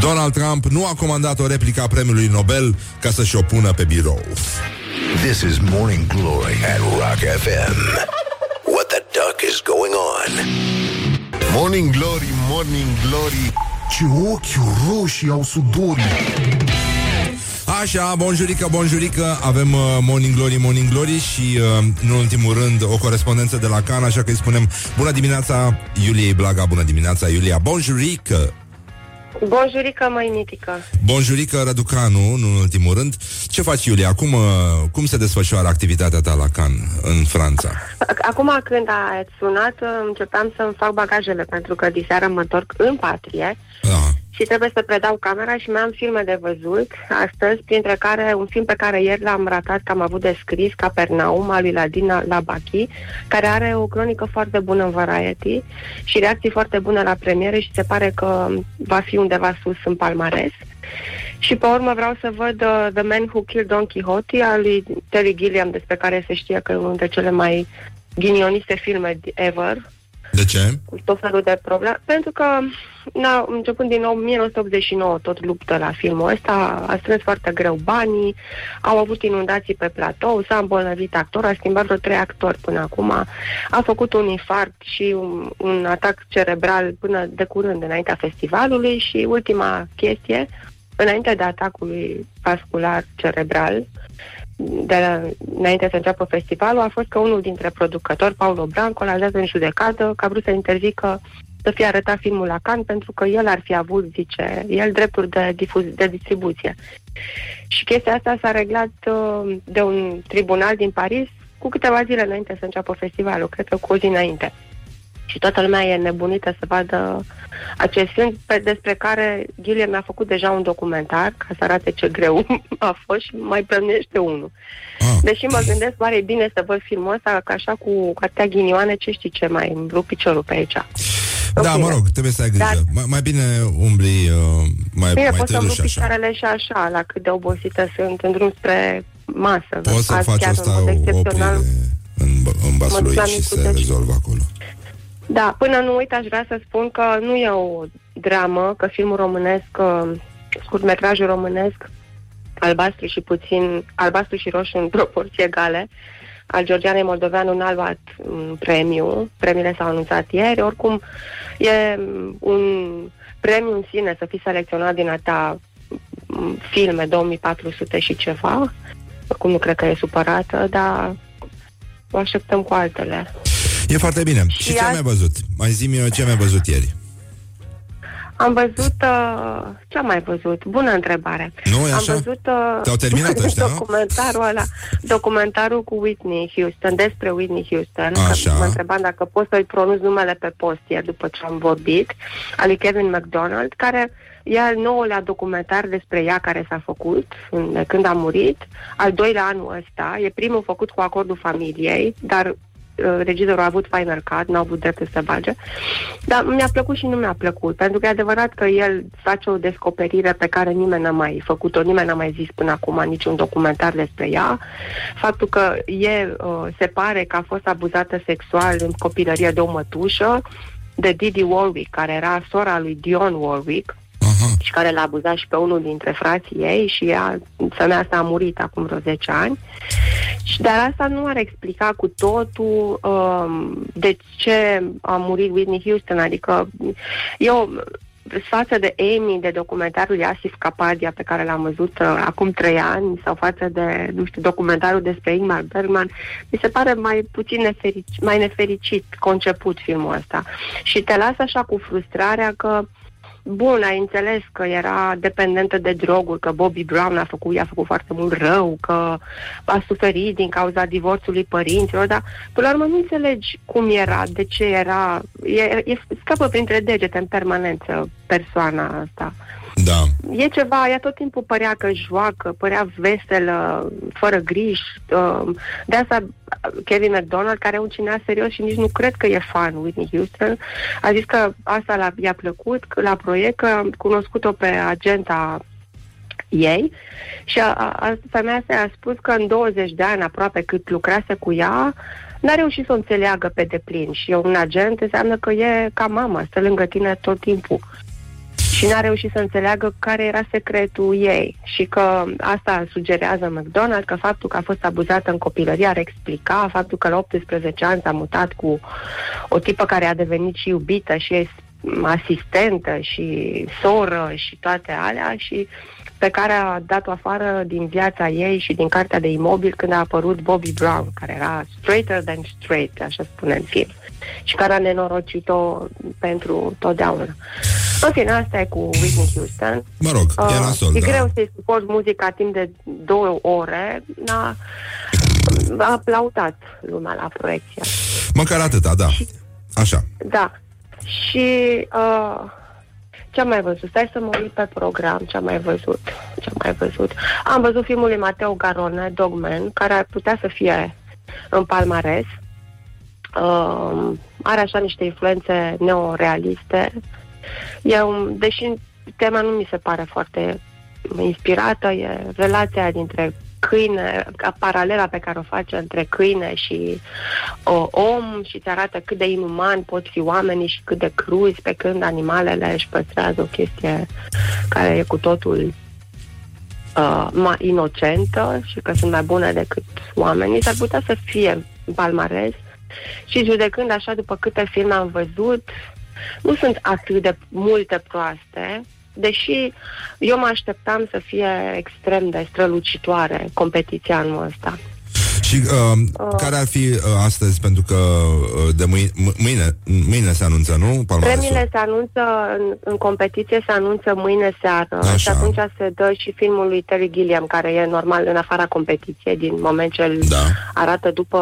Donald Trump nu a comandat o replică a premiului Nobel ca să-și o pună pe birou. This is Morning Glory at Rock FM. What the duck is going on? Morning Glory, Morning Glory Ce ochi roșii au sudorii. Așa, bonjurică, bonjurică Avem uh, Morning Glory, Morning Glory Și, uh, în ultimul rând, o corespondență de la Can Așa că îi spunem Bună dimineața, Iuliei Blaga Bună dimineața, Iulia. Bonjurică Bonjurică, mai mitică. Bonjurică, Răducanu, nu în ultimul rând Ce faci, Iulia? Cum, uh, cum se desfășoară activitatea ta la Can, în Franța? Acum când ați sunat, începeam să-mi fac bagajele, pentru că diseară mă întorc în patrie Da. Și trebuie să predau camera și mai am filme de văzut astăzi, printre care un film pe care ieri l-am ratat, că am avut de scris, Capernaum, al lui Ladina Labachi, care are o cronică foarte bună în Variety și reacții foarte bune la premiere și se pare că va fi undeva sus în palmares. Și pe urmă vreau să văd uh, The Man Who Killed Don Quixote al lui Terry Gilliam, despre care se știe că e unul dintre cele mai ghinioniste filme ever, De ce? cu tot felul de probleme, pentru că, na, începând din 1989, tot luptă la filmul ăsta, a strâns foarte greu banii, au avut inundații pe platou, s-a îmbolnăvit actor, a schimbat vreo trei actori până acum, a făcut un infarct și un, un atac cerebral până de curând, înaintea festivalului și ultima chestie, înainte de atacul vascular cerebral, de la, înainte să înceapă festivalul, a fost că unul dintre producători, Paulo Branco, l-a dat în judecată că a vrut să interzică să fie arătat filmul la Cannes pentru că el ar fi avut, zice, el drepturi de, difuz, de distribuție. Și chestia asta s-a reglat uh, de un tribunal din Paris cu câteva zile înainte să înceapă festivalul, cred că cu o zi înainte. Și toată lumea e nebunită să vadă acest film pe, despre care Gilliam mi-a făcut deja un documentar ca să arate ce greu a fost și mai plănește unul. Ah. Deși mă gândesc, oare e bine să văd filmul ăsta, că așa cu cartea ghinioane, ce știi ce, mai îmi rup piciorul pe aici. Da, În mă fine. rog, trebuie să ai grijă. Dar- Mai, mai bine umbli uh, mai, Bine, mai pot să-mi târâși rup așa. picioarele și așa, la cât de obosită sunt în drum spre masă. Poți să Azi faci chiar asta în mod o excepțional. oprire în, în Mă duc la Vaslui și micul se deci. rezolvă acolo. Da, până nu uit, aș vrea să spun că nu e o dramă, că filmul românesc, uh, scurtmetrajul românesc, albastru și puțin, albastru și roșu în proporții egale, al Georgianei Moldoveanu n-a luat un premiu, premiile s-au anunțat ieri, oricum e mm, un premiu în sine să fii selecționat din atâta mm, filme, 2400 și ceva, oricum nu cred că e supărată, dar o așteptăm cu altele. E foarte bine. Și, Și ce ai azi- mai văzut? Mai zi-mi ce ai mai văzut ieri. Am văzut... Uh, ce am mai văzut? Bună întrebare. Nu, e am așa? văzut... Uh, Te-au terminat ăștia, nu? documentarul ăla, documentarul cu Whitney Houston, despre Whitney Houston. Așa. Că mă întrebam dacă pot să-i pronunț numele pe post ieri după ce am vorbit, al lui Kevin McDonald, care e al nouălea documentar despre ea care s-a făcut în- de când a murit, al doilea anul ăsta, e primul făcut cu acordul familiei, dar uh, regizorul a avut final cut, n-a avut dreptul să bage. Dar mi-a plăcut și nu mi-a plăcut, pentru că e adevărat că el face o descoperire pe care nimeni n-a mai făcut-o, nimeni n-a mai zis până acum niciun documentar despre ea. Faptul că e, uh, se pare că a fost abuzată sexual în copilărie de o mătușă, de Didi Warwick, care era sora lui Dion Warwick, Aha. Și care l-a abuzat și pe unul dintre frații ei și ea, femeia asta a murit acum vreo 10 ani. Și, dar asta nu ar explica cu totul um, de ce a murit Whitney Houston, adică eu față de Amy, de documentarul lui Asif Kapadia pe care l-am văzut uh, acum trei ani sau față de, nu știu, documentarul despre Ingmar Bergman, mi se pare mai puțin neferici, mai nefericit conceput filmul ăsta. Și te lasă așa cu frustrarea că Bun, ai înțeles că era dependentă de droguri, că Bobby Brown a făcut, i-a făcut foarte mult rău, că a suferit din cauza divorțului părinților, dar până la urmă nu înțelegi cum era, de ce era, e, e, scapă printre degete în permanență persoana asta. Da. E ceva, ea tot timpul părea că joacă, părea veselă, fără griji. uh, De asta Kevin McDonald, care e un cineast serios și nici nu cred că e fan Whitney Houston, a zis că asta l-a, i-a plăcut că la proiect, că am cunoscut-o pe agenta ei și a, a, a, femeia asta a spus că în 20 de ani aproape cât lucrase cu ea, n-a reușit să o înțeleagă pe deplin și un agent înseamnă că e ca mama, stă lângă tine tot timpul și n-a reușit să înțeleagă care era secretul ei și că asta sugerează McDonald, că faptul că a fost abuzată în copilărie ar explica faptul că la 18 ani s-a mutat cu o tipă care a devenit și iubită și e asistentă și soră și toate alea și pe care a dat-o afară din viața ei și din cartea de imobil când a apărut Bobby Brown, care era straighter than straight, așa spune în film, și care a nenorocit-o pentru totdeauna. În fine, asta e cu Whitney Houston. Mă rog, e Uh, nasol, e da. greu să-i suport muzica timp de două ore, n-a a aplaudat lumea la proiecția. Măcar atâta, da. Așa. Da. Și uh, ce am mai văzut? Stai să mă uit pe program, ce am mai văzut. Ce am mai văzut? Am văzut filmul lui Mateo Garone, Dogman, care ar putea să fie în palmares. Uh, are așa niște influențe neorealiste. E un, deși tema nu mi se pare foarte inspirată, e relația dintre câine, ca paralela pe care o face între câine și o, om și îți arată cât de inuman pot fi oamenii și cât de cruzi, pe când animalele își păstrează o chestie care e cu totul uh, mai inocentă și că sunt mai bune decât oamenii, s-ar putea să fie palmares și judecând așa după câte filme am văzut, nu sunt atât de multe proaste, deși eu mă așteptam să fie extrem de strălucitoare competiția anul ăsta. Și uh, uh, care ar fi uh, astăzi, pentru că uh, de mâine, mâine, mâine se anunță, nu? Palmaresul. Premiile se anunță, în, în competiție se anunță mâine seară Așa. și atunci se dă și filmul lui Terry Gilliam, care e normal în afara competiției, din moment ce îl da. arată după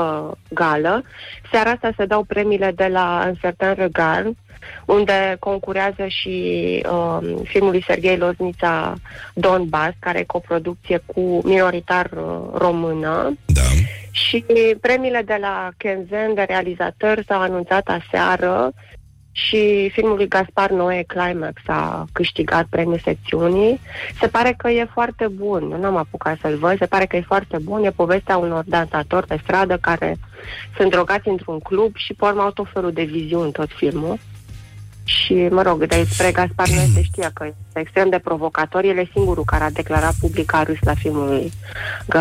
gală. Seara asta se dau premiile de la Un Certain Regard, unde concurează și uh, filmul lui Serghei Loznița Donbass, care e coproducție cu minoritar uh, română. Da. Și premiile de la Kenzen de realizator s-au anunțat aseară și filmul lui Gaspar Noe Climax a câștigat premiul secțiunii. Se pare că e foarte bun. Nu am apucat să-l văd. Se pare că e foarte bun. E povestea unor dansatori pe stradă care sunt drogați într-un club și pe urmă au tot felul de viziuni tot filmul. Și, mă rog, despre Gaspar nu se știa că este extrem de provocator. El e singurul care a declarat public că a râs la filmul lui,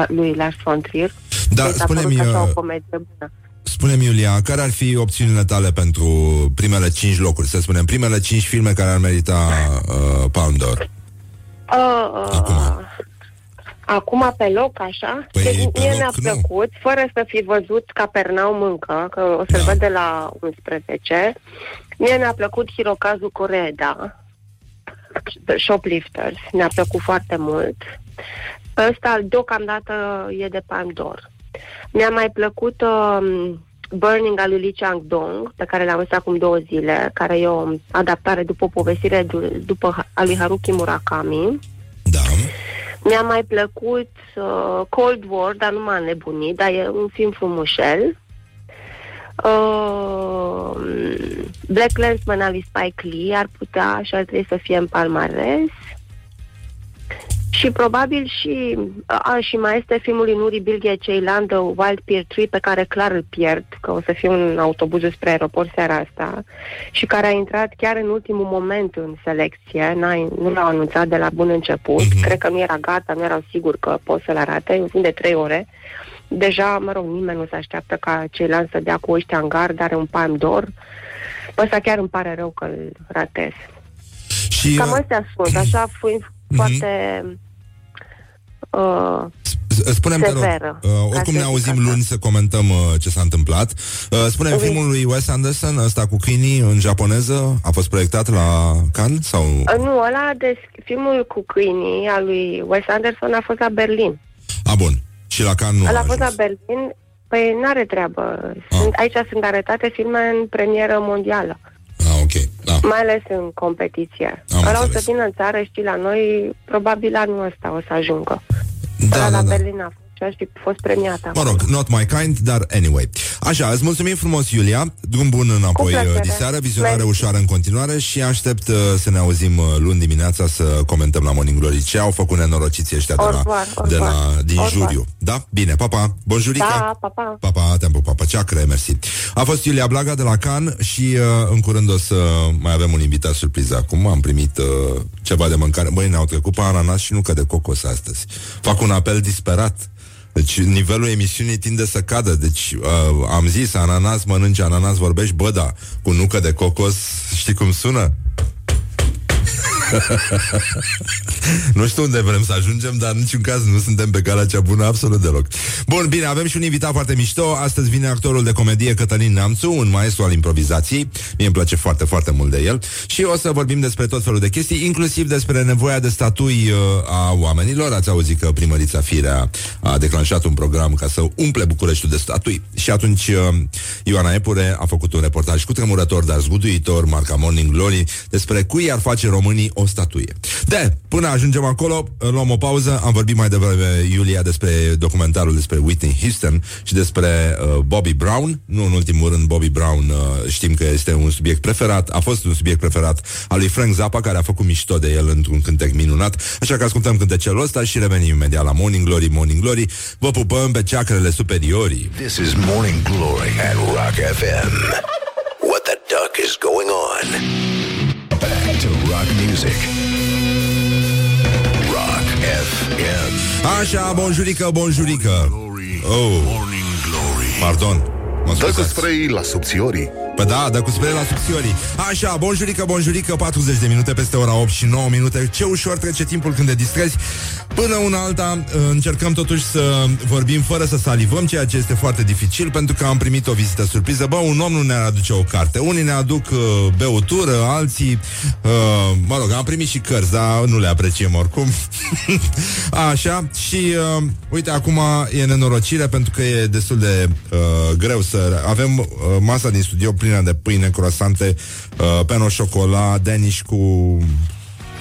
lui Lars von Trier. Da, deci spune-mi, așa o uh, comedie bună. Spune-mi, Iulia, care ar fi opțiunile tale pentru primele cinci locuri, să spunem, primele cinci filme care ar merita uh, Palme d'Or? Uh, Acum. Acum pe loc, așa? Păi, deci, pe mie loc, mi-a plăcut, nu. fără să fi văzut Capernaum încă, că o să-l da. văd de la 11. Mie mi-a plăcut Hirokazu Koreda, Shoplifters, mi-a plăcut foarte mult. Ăsta, deocamdată, e de Pandor. Mi-a mai plăcut uh, Burning al lui Lee Chang-dong, pe care l-am văzut acum două zile, care e o adaptare după o povestire după a lui Haruki Murakami. Da. Mi-a mai plăcut uh, Cold War, dar nu m-a nebunit, dar e un film frumușel. Uh, Black Lensman al lui Spike Lee ar putea și ar trebui să fie în palmares. Și probabil și, a, și mai este filmul lui Nuri Bilge Ceylan, The Wild Pear Tree, pe care clar îl pierd, că o să fie un autobuz spre aeroport seara asta, și care a intrat chiar în ultimul moment în selecție, N-a, nu l-au anunțat de la bun început, uh-huh. cred că nu era gata, nu erau sigur că pot să-l arate, în fin de trei ore. Deja, mă rog, nimeni nu se așteaptă ca Ceylan să dea cu ăștia în gard, are un palm d'or. Ăsta chiar îmi pare rău că îl ratez. Și, Cam uh, astea sunt, așa fiind uh-huh. foarte uh, Spune-mi, te rog, uh, oricum ne auzim luni să comentăm uh, ce s-a întâmplat. Uh, spune okay. filmul lui Wes Anderson, ăsta cu câinii în japoneză, a fost proiectat la Cannes? Sau... Uh, nu, ăla de filmul cu câinii al lui Wes Anderson a fost la Berlin. A, bun. Și la Cannes nu Ăla a fost la Berlin, păi n-are treabă. Sunt, Aici sunt arătate filme în premieră mondială. Ah, ok. Da. Mai ales în competiție. Am Ăla o să vină în țară, știi, la noi, probabil anul ăsta o să ajungă. Da, da, la da. Berlin a și aș fi fost premiată. Mă rog, not my kind, dar anyway. Așa, îți mulțumim frumos, Iulia. Drum bun înapoi uh, diseară, vizionare Mersi. ușoară în continuare și aștept uh, să ne auzim uh, luni dimineața să comentăm la Morning Glory ce au făcut nenorociții ăștia de la, de la, din orvar. juriu. Da? Bine, papa. Bonjurica. Da, papa. Papa, te-am pupat. Pa, ceacre, mersi. A fost Iulia Blaga de la Can și uh, în curând o să mai avem un invitat surpriză acum. Am primit uh, ceva de mâncare. Băi, ne-au trecut pe ananas și nucă de cocos astăzi. Fac un apel disperat deci nivelul emisiunii tinde să cadă. Deci uh, am zis, ananas mănânci, ananas vorbești, bă, da, cu nucă de cocos, știi cum sună? nu știu unde vrem să ajungem, dar în niciun caz nu suntem pe calea cea bună absolut deloc. Bun, bine, avem și un invitat foarte mișto. Astăzi vine actorul de comedie Cătălin Neamțu, un maestru al improvizației. Mie îmi place foarte, foarte mult de el. Și o să vorbim despre tot felul de chestii, inclusiv despre nevoia de statui uh, a oamenilor. Ați auzit că primărița Firea a declanșat un program ca să umple Bucureștiul de statui. Și atunci uh, Ioana Epure a făcut un reportaj cu tremurător, dar zguduitor, marca Morning Glory, despre cui ar face românii o statuie. De, până ajungem acolo, luăm o pauză. Am vorbit mai devreme, Iulia, despre documentarul despre Whitney Houston și despre uh, Bobby Brown. Nu în ultimul rând, Bobby Brown uh, știm că este un subiect preferat, a fost un subiect preferat al lui Frank Zappa, care a făcut mișto de el într-un cântec minunat. Așa că ascultăm cântecelul ăsta și revenim imediat la Morning Glory, Morning Glory. Vă pupăm pe ceacrele superiorii. This is Morning Glory at Rock FM. What the duck is going on? Back to rock music. Rock FM. Așa, bonjurică, bonjurică. Oh, Morning Glory pardon. Mă Dă cu scuzați. spray la subțiorii Păi da, dă cu spre la subțiorii Așa, bonjurică, bonjurică 40 de minute peste ora 8 și 9 minute. Ce ușor trece timpul când te distrezi. Până una alta Încercăm totuși să vorbim fără să salivăm Ceea ce este foarte dificil Pentru că am primit o vizită surpriză. Bă, un om nu ne aduce o carte. Unii ne aduc uh, beutură, alții uh, Mă rog, am primit și cărți Dar nu le apreciem oricum. Așa, și uh, uite, acum e nenorocire Pentru că e destul de uh, greu să... Avem uh, masa din studio plină de pâine, croasante, uh, peno șocola, danish cu,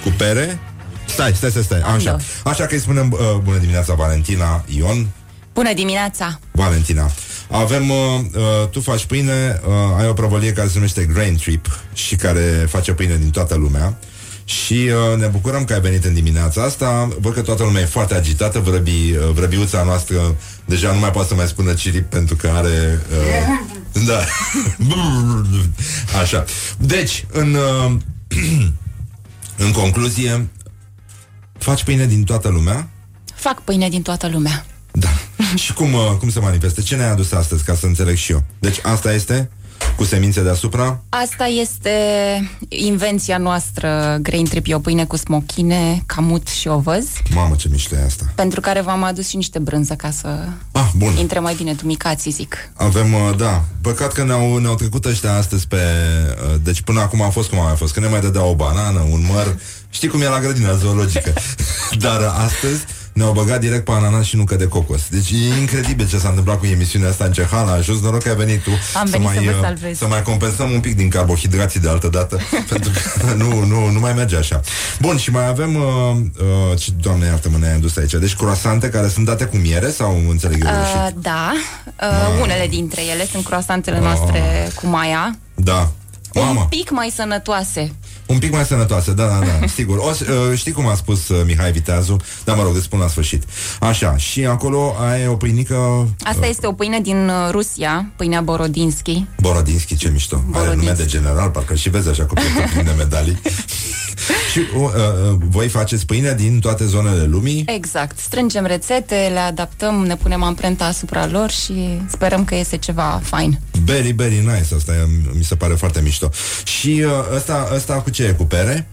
cu pere. Stai, stai, stai, stai. Așa, Ando. așa că îi spunem uh, bună dimineața, Valentina, Ion. Bună dimineața! Valentina. Avem, uh, uh, tu faci pâine, uh, ai o prăvălie care se numește Grain Trip și care face pâine din toată lumea. Și uh, ne bucurăm că ai venit în dimineața asta. Văd că toată lumea e foarte agitată. Vrăbi, uh, vrăbiuța noastră deja nu mai poate să mai spună cirip pentru că are... Uh, da. Așa. Deci, în, uh, în concluzie, faci pâine din toată lumea? Fac pâine din toată lumea. Da. și cum, uh, cum se manifestă? Ce ne-ai adus astăzi, ca să înțeleg și eu? Deci asta este? Cu semințe deasupra? Asta este invenția noastră, Grain Trip, e o pâine cu smochine, camut și ovăz, Mamă, ce mișto e asta. pentru care v-am adus și niște brânză ca să Ah, bun. intre mai bine tumicații, zic. Avem, uh, da, păcat că ne-au, ne-au trecut ăștia astăzi pe... uh, Deci până acum a fost cum a mai fost, că ne mai dădea o banană, un măr, știi cum e la grădina zoologică. Dar astăzi ne-au băgat direct pe ananas și nucă de cocos. Deci e incredibil ce s-a întâmplat cu emisiunea asta în Cehala. A ajuns noroc că ai venit tu Am să, venit mai, să vă uh, salvez. să mai compensăm un pic din carbohidrații de altă dată, pentru că nu, nu, nu mai merge așa. Bun, și mai avem, uh, uh, ce, doamne iartă-mă, ne-ai adus aici, deci croasante care sunt date cu miere sau înțeleg eu Uh, greșit? da, uh, unele dintre ele sunt croasantele noastre cu maia, Da. Mamă. un pic mai sănătoase. Un pic mai sănătoasă, da, da, da, sigur. O, să- uh, știi cum a spus uh, Mihai Viteazu? Da, mă rog, îți spun la sfârșit. Așa, și acolo ai o pâinică Asta este o pâine din uh, Rusia, pâinea Borodinski. Borodinski, ce mișto. Are Borodinski. nume de general, parcă și vezi așa cu pieptul plin de medalii. și uh, uh, voi faceți pâine din toate zonele lumii? Exact. Strângem rețete, le adaptăm, ne punem amprenta asupra lor și sperăm că iese ceva fain. Very, very nice. Asta e, mi se pare foarte mișto. Și uh, ăsta, ăsta cu ce e? Cu pere?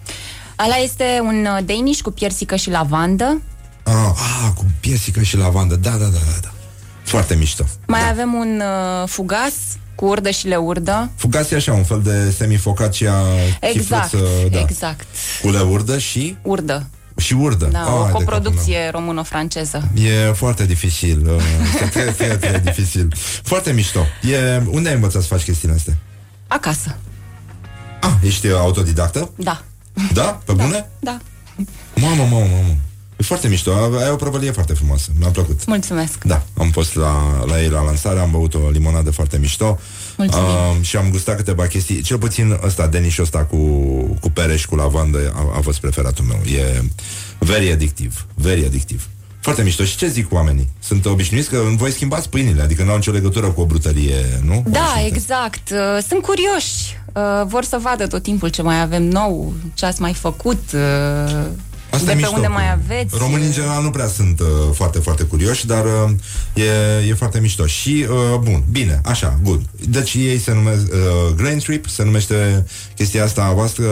Ala este un uh, Danish cu piersică și lavandă. Ah, ah, cu piesică și lavandă. Da, da, da, da. da. Foarte mișto. Mai da. avem un uh, fugas cu urdă și leurdă. Fugați așa, un fel de semifocacia Exact, chifluță, da. exact. Cu leurdă și Urdă. Și urdă. Da, Ai o de capul coproducție româno-franceză. meu. E foarte dificil. uh, Este très, très, très dificil. Foarte mișto. E, unde ai învățat să faci chestiile astea? Acasă. Ah, ești autodidactă? Da. Da? Pe bune? Da. Mamă, mamă, mamă. E foarte mișto. Ai o prăvălie foarte frumoasă. Mi-a plăcut. Mulțumesc. Da, am fost la, la ei la lansare, am băut o limonadă foarte mișto Mulțumim. uh, și am gustat câteva chestii. Cel puțin ăsta, denișul ăsta cu, cu pere și cu lavandă a, a fost preferatul meu. E very addictiv, very addictiv. Foarte mișto. Și ce zic oamenii? Sunt obișnuiți că voi schimbați pâinile, adică nu au nicio legătură cu o brutărie, nu? Da, Obișnuite. exact. Uh, Sunt curioși. Uh, Vor să vadă tot timpul ce mai avem nou, ce ați mai făcut. Uh, Asta de e pe mișto unde cu- mai aveți? Românii în general nu prea sunt uh, foarte, foarte curioși, dar uh, e, e foarte mișto. Și, uh, bun, bine, așa, good. Deci ei se numesc uh, Grain Trip, se numește chestia asta a voastră,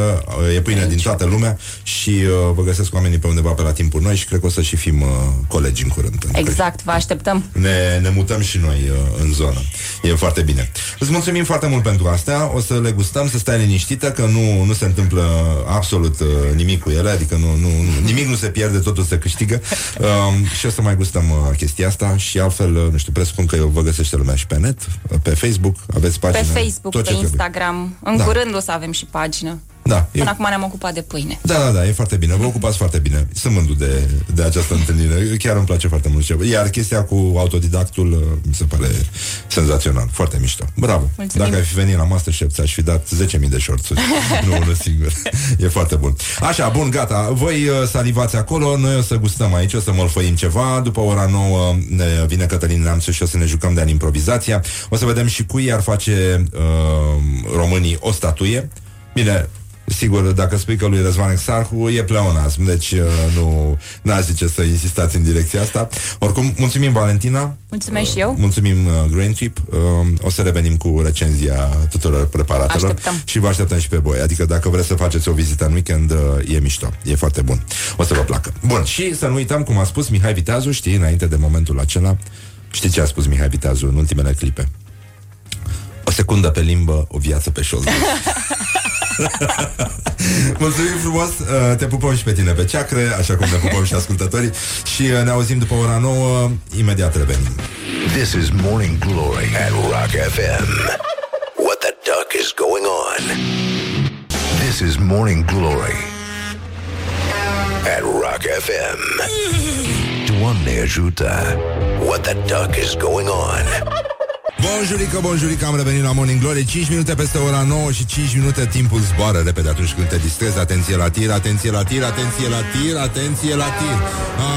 uh, e pâine din toată lumea și uh, vă găsesc oamenii pe undeva pe la timpul noi și cred că o să și fim uh, colegi în curând. pentru că Exact, vă așteptăm. ne, ne mutăm și noi uh, în zonă. E foarte bine. Îți mulțumim foarte mult pentru astea. O să le gustăm, să stai liniștită, că nu, nu se întâmplă absolut uh, nimic cu ele, adică nu, nu, nu, nimic nu se pierde, totul se câștigă. Um, și o să mai gustăm uh, chestia asta și altfel, uh, nu știu, presupun că vă găsește lumea și pe net, uh, pe Facebook, aveți Pe pagina. Facebook, tot pe ce trebuie. Instagram. În Da. curând o să avem și pagină. Da, e Până acum ne-am ocupat de pâine. Da, da, da, e foarte bine. Vă ocupați foarte bine. Sunt mândru de, de această întâlnire. Chiar îmi place foarte mult. Iar chestia cu autodidactul uh, mi se pare senzațional. Foarte mișto. Bravo. Mulțumim. Dacă ai fi venit la Masterchef, ți-aș fi dat 10.000 de șorțuri. nu unul singur. E foarte bun. Așa, bun, gata. Voi uh, salivați acolo, noi o să gustăm aici, o să mălfăim ceva. După ora 9 ne vine Cătălin Neamțu și o să ne jucăm de ani improvizația. O să vedem și cui ar face uh, românii o statuie. Bine, Sigur, dacă spui că lui Răzvan Exarhu e pleonasm, deci uh, nu n-aș zice să insistați în direcția asta. Oricum, mulțumim Valentina. Mulțumesc și eu. Mulțumim uh, Grain Trip. Uh, o să revenim cu recenzia tuturor preparatelor Așteptăm. și vă așteptăm și pe voi. Adică dacă vreți să faceți o vizită în weekend, uh, e mișto. E foarte bun. O să vă placă. Bun, și să nu uităm cum a spus Mihai Viteazu, știi, înainte de momentul acela, știi ce a spus Mihai Viteazu în ultimele clipe? O secundă pe limbă, o viață pe șoldă. Mulțumim frumos, uh, te pupăm și pe tine pe ceacre, așa cum ne pupăm și ascultătorii și uh, ne auzim după ora 9, imediat revenim. This is Morning Glory at Rock FM. What the duck is going on? This is Morning Glory at Rock FM. Doamne ajută! What the duck is going on? Bonjurică, bonjurică, am revenit la Morning Glory. 5 minute peste ora 9 și 5 minute Timpul zboară repede atunci când te distrezi. Atenție la tir, atenție la tir, atenție la tir Atenție la tir.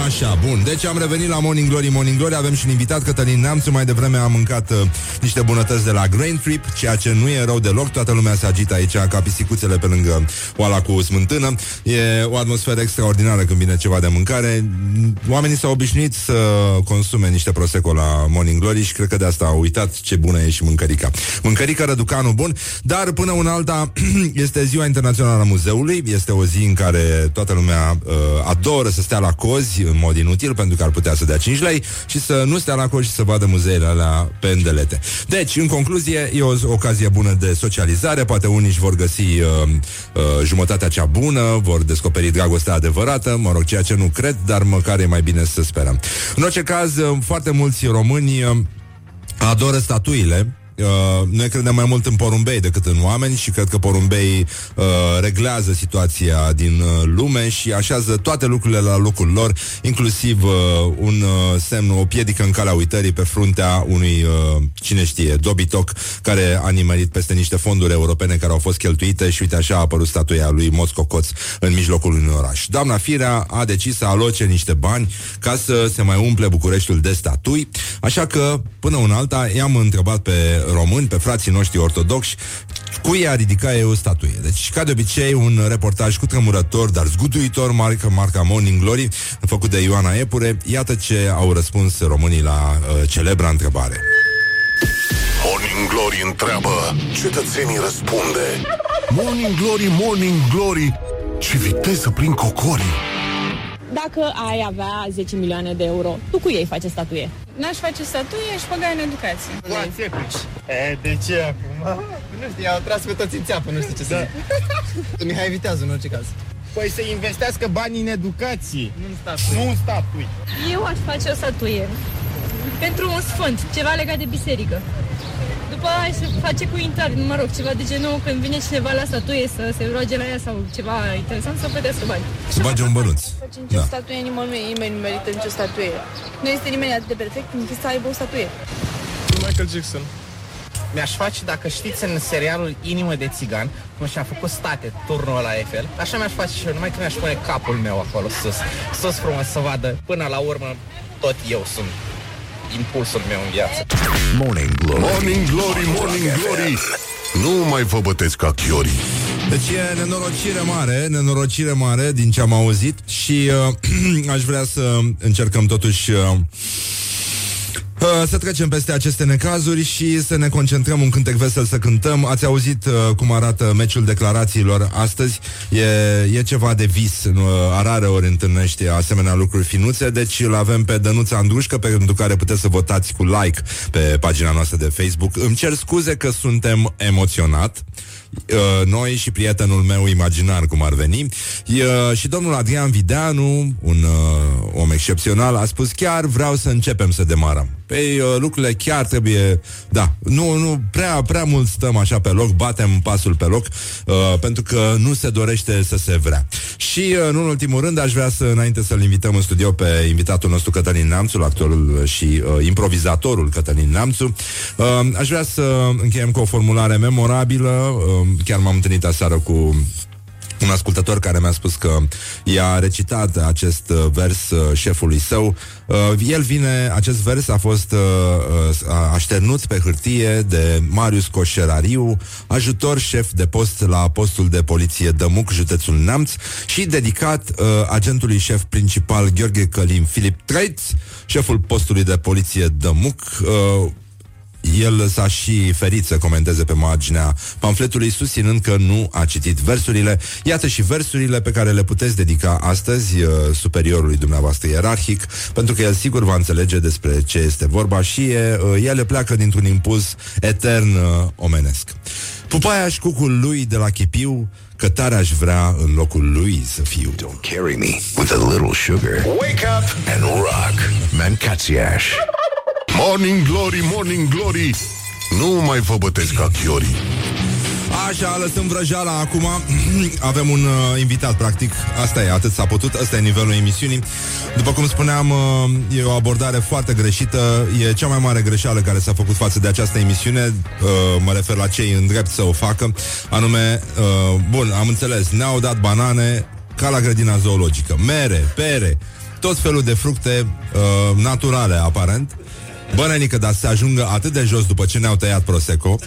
Așa, bun, deci am revenit la Morning Glory Morning Glory, avem și un invitat, Cătălin Neamțu. Mai devreme am mâncat uh, niște bunătăți de la Grain Trip Ceea ce nu e rău deloc. Toată lumea se agită aici ca pisicuțele pe lângă oala cu smântână. E o atmosferă extraordinară când vine ceva de mâncare. Oamenii s-au obișnuit să consume niște prosecco la Morning Glory Și cred că de asta au uitat ce bună e și mâncărica. Mâncărica Răducanu bun. Dar până una alta este ziua internațională a muzeului. Este o zi în care toată lumea uh, adoră să stea la cozi În mod inutil pentru că ar putea să dea 5 lei Și să nu stea la cozi și să vadă muzeele alea pe îndelete. Deci, în concluzie, e o ocazie bună de socializare. Poate unii își vor găsi uh, uh, jumătatea cea bună Vor descoperi dragostea adevărată. Mă rog, ceea ce nu cred, dar măcar e mai bine să sperăm. În orice caz, uh, foarte mulți români uh, adoră statuile Uh, noi credem mai mult în porumbei decât în oameni și cred că porumbei uh, reglează situația din uh, lume și așează toate lucrurile la locul lor, inclusiv uh, un uh, semn, o piedică în calea uitării pe fruntea unui, uh, cine știe, dobitoc care a nimerit peste niște fonduri europene care au fost cheltuite și uite așa a apărut statuia lui Mosco Coț în mijlocul unui oraș. Doamna Firea a decis să aloce niște bani ca să se mai umple Bucureștiul de statui, așa că până una alta i-am întrebat pe români, pe frații noștri ortodoxi, cui a ridicat eu o statuie. Deci, ca de obicei, un reportaj cu tremurător, dar zguduitor, marca, marca Morning Glory, făcut de Ioana Epure. Iată ce au răspuns românii la uh, celebra întrebare. Morning Glory întreabă, cetățenii răspunde. Morning Glory, Morning Glory, ce viteză prin cocorii. Dacă ai avea 10 milioane de euro, tu cu ei faci statuie? N-aș face statuie, aș băga în educație. E, de ce acum? Nu știu, i-au tras pe toți în țeapă, nu știu ce să zic. Mihai Viteazu, în orice caz. Păi să investească bani în educație. Nu în statui. Nu în statui. Eu aș face o statuie pentru un sfânt, ceva legat de biserică. După aia se face cu intrare, mă rog, ceva de genul când vine cineva la statuie să se roage la ea sau ceva interesant să plătească bani. Să bage un bănuț. Face nicio Da. statuie, nimeni, nimeni nu merită nicio statuie. Nu este nimeni atât de perfect încât să aibă o statuie. Michael Jackson. Mi-aș face, dacă știți, în serialul Inimă de Țigan, cum și-a făcut state turnul la Eiffel, așa mi-aș face și eu, numai că mi-aș pune capul meu acolo sus, sus frumos să vadă. Până la urmă, tot eu sunt impulsul meu în viață. Morning Glory. Morning Glory, Morning Glory. Nu mai vă bătesc ca chiorii. Deci e nenorocire mare, nenorocire mare din ce am auzit și uh, aș vrea să încercăm totuși uh, Uh, să trecem peste aceste necazuri și să ne concentrăm un cântec vesel să cântăm. Ați auzit uh, cum arată meciul declarațiilor astăzi. E, e ceva de vis. Nu, uh, rare ori întâlnești asemenea lucruri finuțe, deci îl avem pe Dănuța Andrușcă, pentru care puteți să votați cu like pe pagina noastră de Facebook. Îmi cer scuze că suntem emoționat. Uh, noi și prietenul meu imaginar, cum ar veni. Uh, și domnul Adrian Videanu, un uh, om excepțional, a spus chiar vreau să începem să demarăm. Păi uh, lucrurile chiar trebuie, da, nu, nu, prea, prea mult stăm așa pe loc, batem pasul pe loc, uh, pentru că nu se dorește să se vrea. Și, uh, nu în ultimul rând, aș vrea să, înainte să-l invităm în studio pe invitatul nostru Cătălin Neamțu, actorul și uh, improvizatorul Cătălin Neamțu, uh, aș vrea să încheiem cu o formulare memorabilă, uh, chiar m-am întâlnit aseară cu un ascultător care mi-a spus că i-a recitat acest uh, vers uh, șefului său. Uh, el vine, acest vers a fost uh, uh, așternut pe hârtie de Marius Coșerariu, ajutor șef de post la postul de poliție Dămuc, județul Neamț, și dedicat uh, agentului șef principal Gheorghe Călim Filip Treitz, șeful postului de poliție Dămuc, uh, el s-a și ferit să comenteze pe marginea pamfletului, susținând că nu a citit versurile. Iată și versurile pe care le puteți dedica astăzi uh, superiorului dumneavoastră ierarhic, pentru că el sigur va înțelege despre ce este vorba și e, uh, ele pleacă dintr-un impuls etern uh, omenesc. Pupaia și cucul lui de la Chipiu, că tare aș vrea în locul lui să fiu. Don't carry me with a little sugar. Wake up and rock. Mancațiaș. Morning Glory, Morning Glory. Nu mai vă bătesc ca chiorii. Așa, lăsăm vrăjeala acum. Avem un uh, invitat, practic. Asta e, atât s-a putut, ăsta e nivelul emisiunii. După cum spuneam, uh, e o abordare foarte greșită. E cea mai mare greșeală care s-a făcut față de această emisiune. Uh, Mă refer la cei în drept să o facă. Anume, uh, bun, am înțeles. Ne-au dat banane ca la grădina zoologică. Mere, pere, tot felul de fructe uh, naturale, aparent Bă, nenică, dar să se ajungă atât de jos după ce ne-au tăiat Prosecco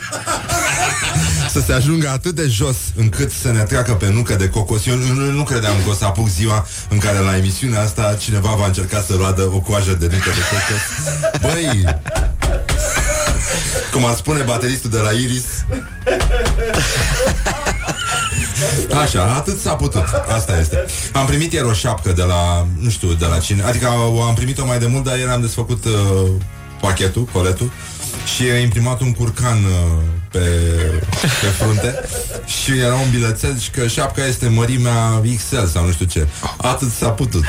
Să se ajungă atât de jos încât să ne treacă pe nucă de cocos. Eu nu, nu credeam că o să apuc ziua în care la emisiunea asta cineva va încerca să roadă o coajă de nucă de cocos. Băi, cum ar spune bateristul de la Iris. Așa, atât s-a putut. Asta este. Am primit ieri o șapcă de la, nu știu, de la cine. Adică o am primit-o mai de mult, dar ieri am desfăcut uh, pachetul, coletul. Și a imprimat un curcan uh, pe, pe frunte și era un bilețel și că șapca este mărimea XL sau nu știu ce. Atât s-a putut.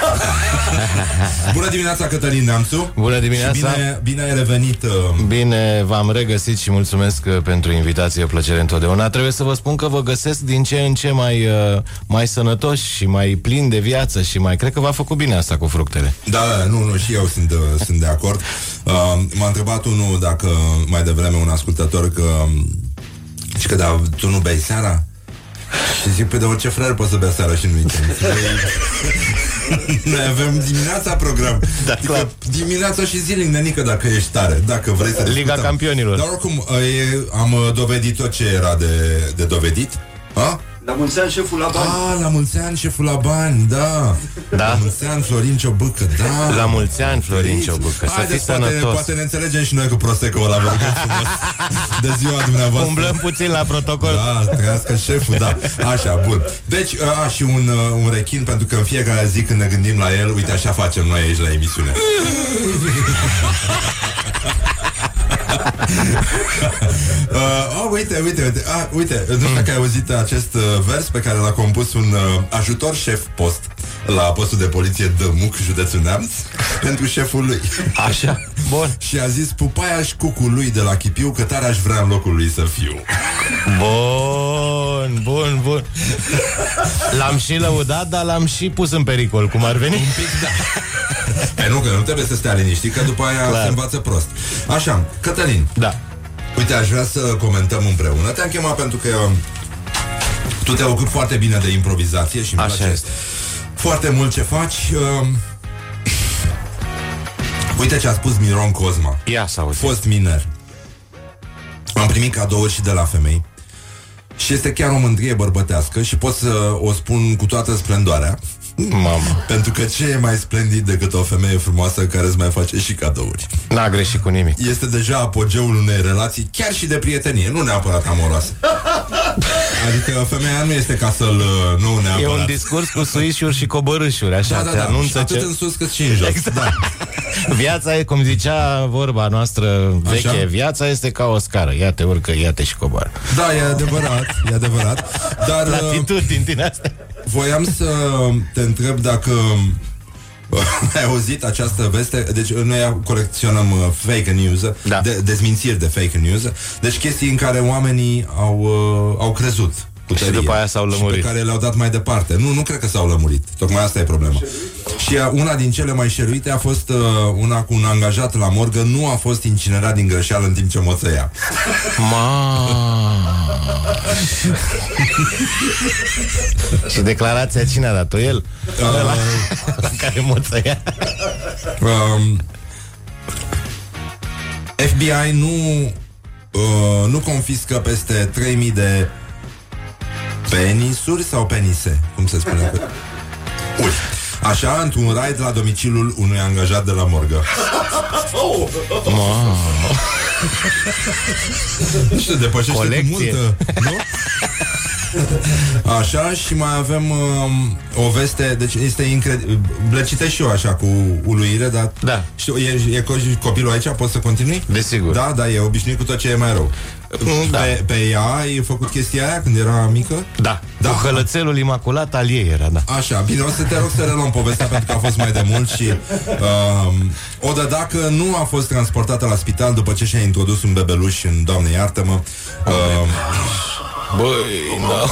Bună dimineața, Cătălin Neamțu. Bună dimineața. Și bine, bine ai revenit. Uh... Bine, v-am regăsit și mulțumesc uh, pentru invitație, plăcere întotdeauna. Trebuie să vă spun că vă găsesc din ce în ce mai, uh, mai sănătoși și mai plini de viață și mai... Cred că v-a făcut bine asta cu fructele. Da, da, nu, nu, și eu sunt, uh, sunt de acord. Uh, m-a întrebat unul dacă mai devreme un ascultător că și că da, tu nu bei seara? Și zic, pe de orice fraier poți să bea seara și nu weekend. Noi avem dimineața program. Da, clar. Dimineața și zilnic, nenică, dacă ești tare, dacă vrei să Liga discutăm. Campionilor. Dar oricum, e, am uh, dovedit tot ce era de, de dovedit. Ha? La mulți ani, șeful la bani. Ah, la mulți ani, șeful la bani, da. Da. La mulți ani, Florin Ciobâcă, da. La mulți ani, Florin Ciobâcă, să Haideți, fii poate, sănătos. poate ne înțelegem și noi cu Prosecco ăla, vă rugăm frumos. De ziua dumneavoastră. Umblăm puțin la protocol. Da, trăiască șeful, da. Așa, bun. Deci, a, și un, uh, un rechin, pentru că în fiecare zi când ne gândim la el, uite, așa facem noi aici la emisiune. uh, oh, uite, uite, uite, ah, uite, nu știu dacă ai auzit acest uh, vers pe care l-a compus un uh, ajutor șef post la postul de poliție Dămuc, județul Neamț, pentru șeful lui. Așa, bun. Și a zis pupaia și cucul lui de la Chipiu că tare aș vrea în locul lui să fiu. Bun, bun, bun. L-am și lăudat, dar l-am și pus în pericol, cum ar veni. Un pic, da. Pe nu, că nu trebuie să stea liniștit, că după aia Clar. se învață prost. Așa, Cătălin. Da. Uite, aș vrea să comentăm împreună. Te-am chemat pentru că tu te ocupi foarte bine de improvizație și îmi Așa place este. foarte mult ce faci. Um, Uite ce a spus Miron Cosma. Ia să auzi. Fost miner. Am primit cadouri și de la femei. și este chiar o mândrie bărbătească și pot să o spun cu toată splendoarea. Mama. Pentru că ce e mai splendid decât o femeie frumoasă care îți mai face și cadouri? N-a greșit cu nimic. Este deja apogeul unei relații, chiar și de prietenie, nu neapărat amoroasă. Adică femeia nu este ca să-l... uh, Nu E neapărat. un discurs cu suișuri și coborâșuri, așa, Da, da, te da. Și anunță atât ce... în sus cât și în jos. Exact. Da. Viața e, cum zicea vorba noastră veche, Așa? viața este ca o scară. Ia te urcă, ia te și coboară. da, e adevărat, e adevărat. Dar uh, Latitudini din astea. voiam să te întreb dacă ai auzit această veste Deci noi colecționăm uh, fake news Da. de, Dezmințiri de fake news Deci chestii în care oamenii au, uh, au crezut cu Și tărie. după aia s-au Și lămurit. pe care le-au dat mai departe Nu, nu cred că s-au lămurit Tocmai asta e problema Și uh, una din cele mai șeruite a fost uh, Una cu un angajat la morgă Nu a fost incinerat din greșeală în timp ce moțăia Ma. și declarația cine a dat-o? El? Ăla care moțăia. um, FBI nu uh, nu confiscă peste 3000 de penisuri sau penise, cum se spune? Ui. Așa, într-un raid la domiciliul unui angajat de la morgă. Ma. Nu știu, depășește Colecție. cu multă, nu? Așa, și mai avem um, o veste, deci este incredibil. Le citesc și eu așa cu uluire, dar Da. știu, e, e co- copilul aici, poți să continui? Desigur. Da, da, e obișnuit cu tot ce e mai rău. Da. Pe, pe ea ai făcut chestia aia când era mică? Da, Da. da. Cu hălățelul imaculat al ei era, da. Așa, bine, o să te rog să reluăm povestea pentru că a fost mai de mult și um, o dădacă nu a fost transportată la spital după ce și-a introdus un bebeluș în Doamne iartă-mă. Um, Băi, da.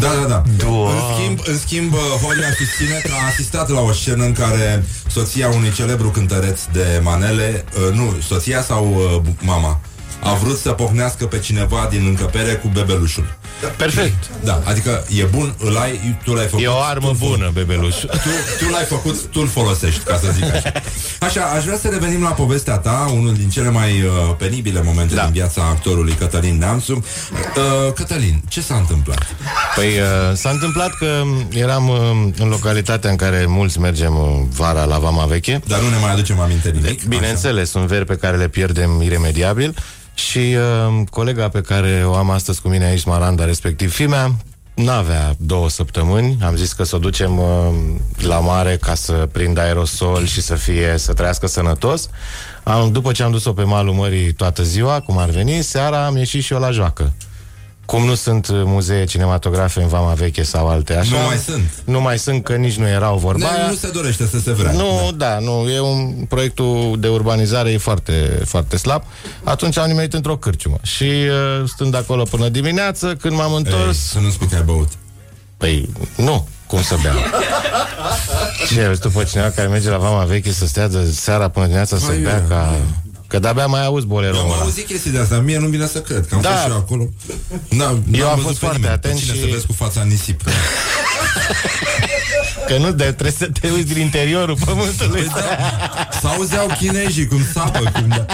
Da, da, da. Doamne. În schimb, în schimb, uh, Horia susține că a asistat la o scenă în care soția unui celebru cântăreț de manele, uh, nu, soția sau uh, mama, a vrut să pocnească pe cineva din încăpere cu bebelușul. Perfect. Da, adică e bun, îl ai, tu l-ai făcut. E o armă tu-l bună, bebeluș. tu, tu l-ai făcut, tu îl folosești, ca să zic așa. Așa, aș vrea să revenim la povestea ta, unul din cele mai uh, penibile momente Da. din viața actorului Cătălin Neamțu. Uh, Cătălin, ce s-a întâmplat? Păi uh, s-a întâmplat că eram uh, în localitatea în care mulți mergem uh, vara la Vama Veche. Dar nu ne mai aducem aminte nimic. Bineînțeles, sunt veri pe care le pierdem iremediabil și uh, colega pe care o am astăzi cu mine aici, Maranda, respectiv fimea, n-avea două săptămâni. Am zis că să o ducem uh, la mare ca să prindă aerosol și să fie, să trăiască sănătos. Am, după ce am dus-o pe malul mării toată ziua, cum ar veni, seara am ieșit și eu la joacă. Cum nu sunt uh, muzee cinematografe în Vama Veche sau alte așa. Nu mai sunt. Nu mai sunt, că nici nu erau vorba Ne, aia. nu se dorește să se vrea. Nu, da, nu, e un proiectul de urbanizare e foarte, foarte slab. Atunci am nimerit într-o cârciumă și uh, stând acolo până dimineață, când m-am Ei, întors, să nu spui că ai băut. păi, nu, cum să beau? Ce, vezi tu pe cineva care merge la vama veche să stea de seara până dimineața să Hai, bea eu. ca... Că de-abia mai auzi bolerul Eu am ăla. auzit chestii de asta, mie nu vine să cred, că am Da. fost și eu acolo. Da, Eu n-am am văzut fost pe foarte nimeni. atent Pe cine și- să vezi cu fața în nisip. Că nu, de, trebuie să te uiți din interiorul pământului. Să auzeau chinezii cum sapă, cum... Da.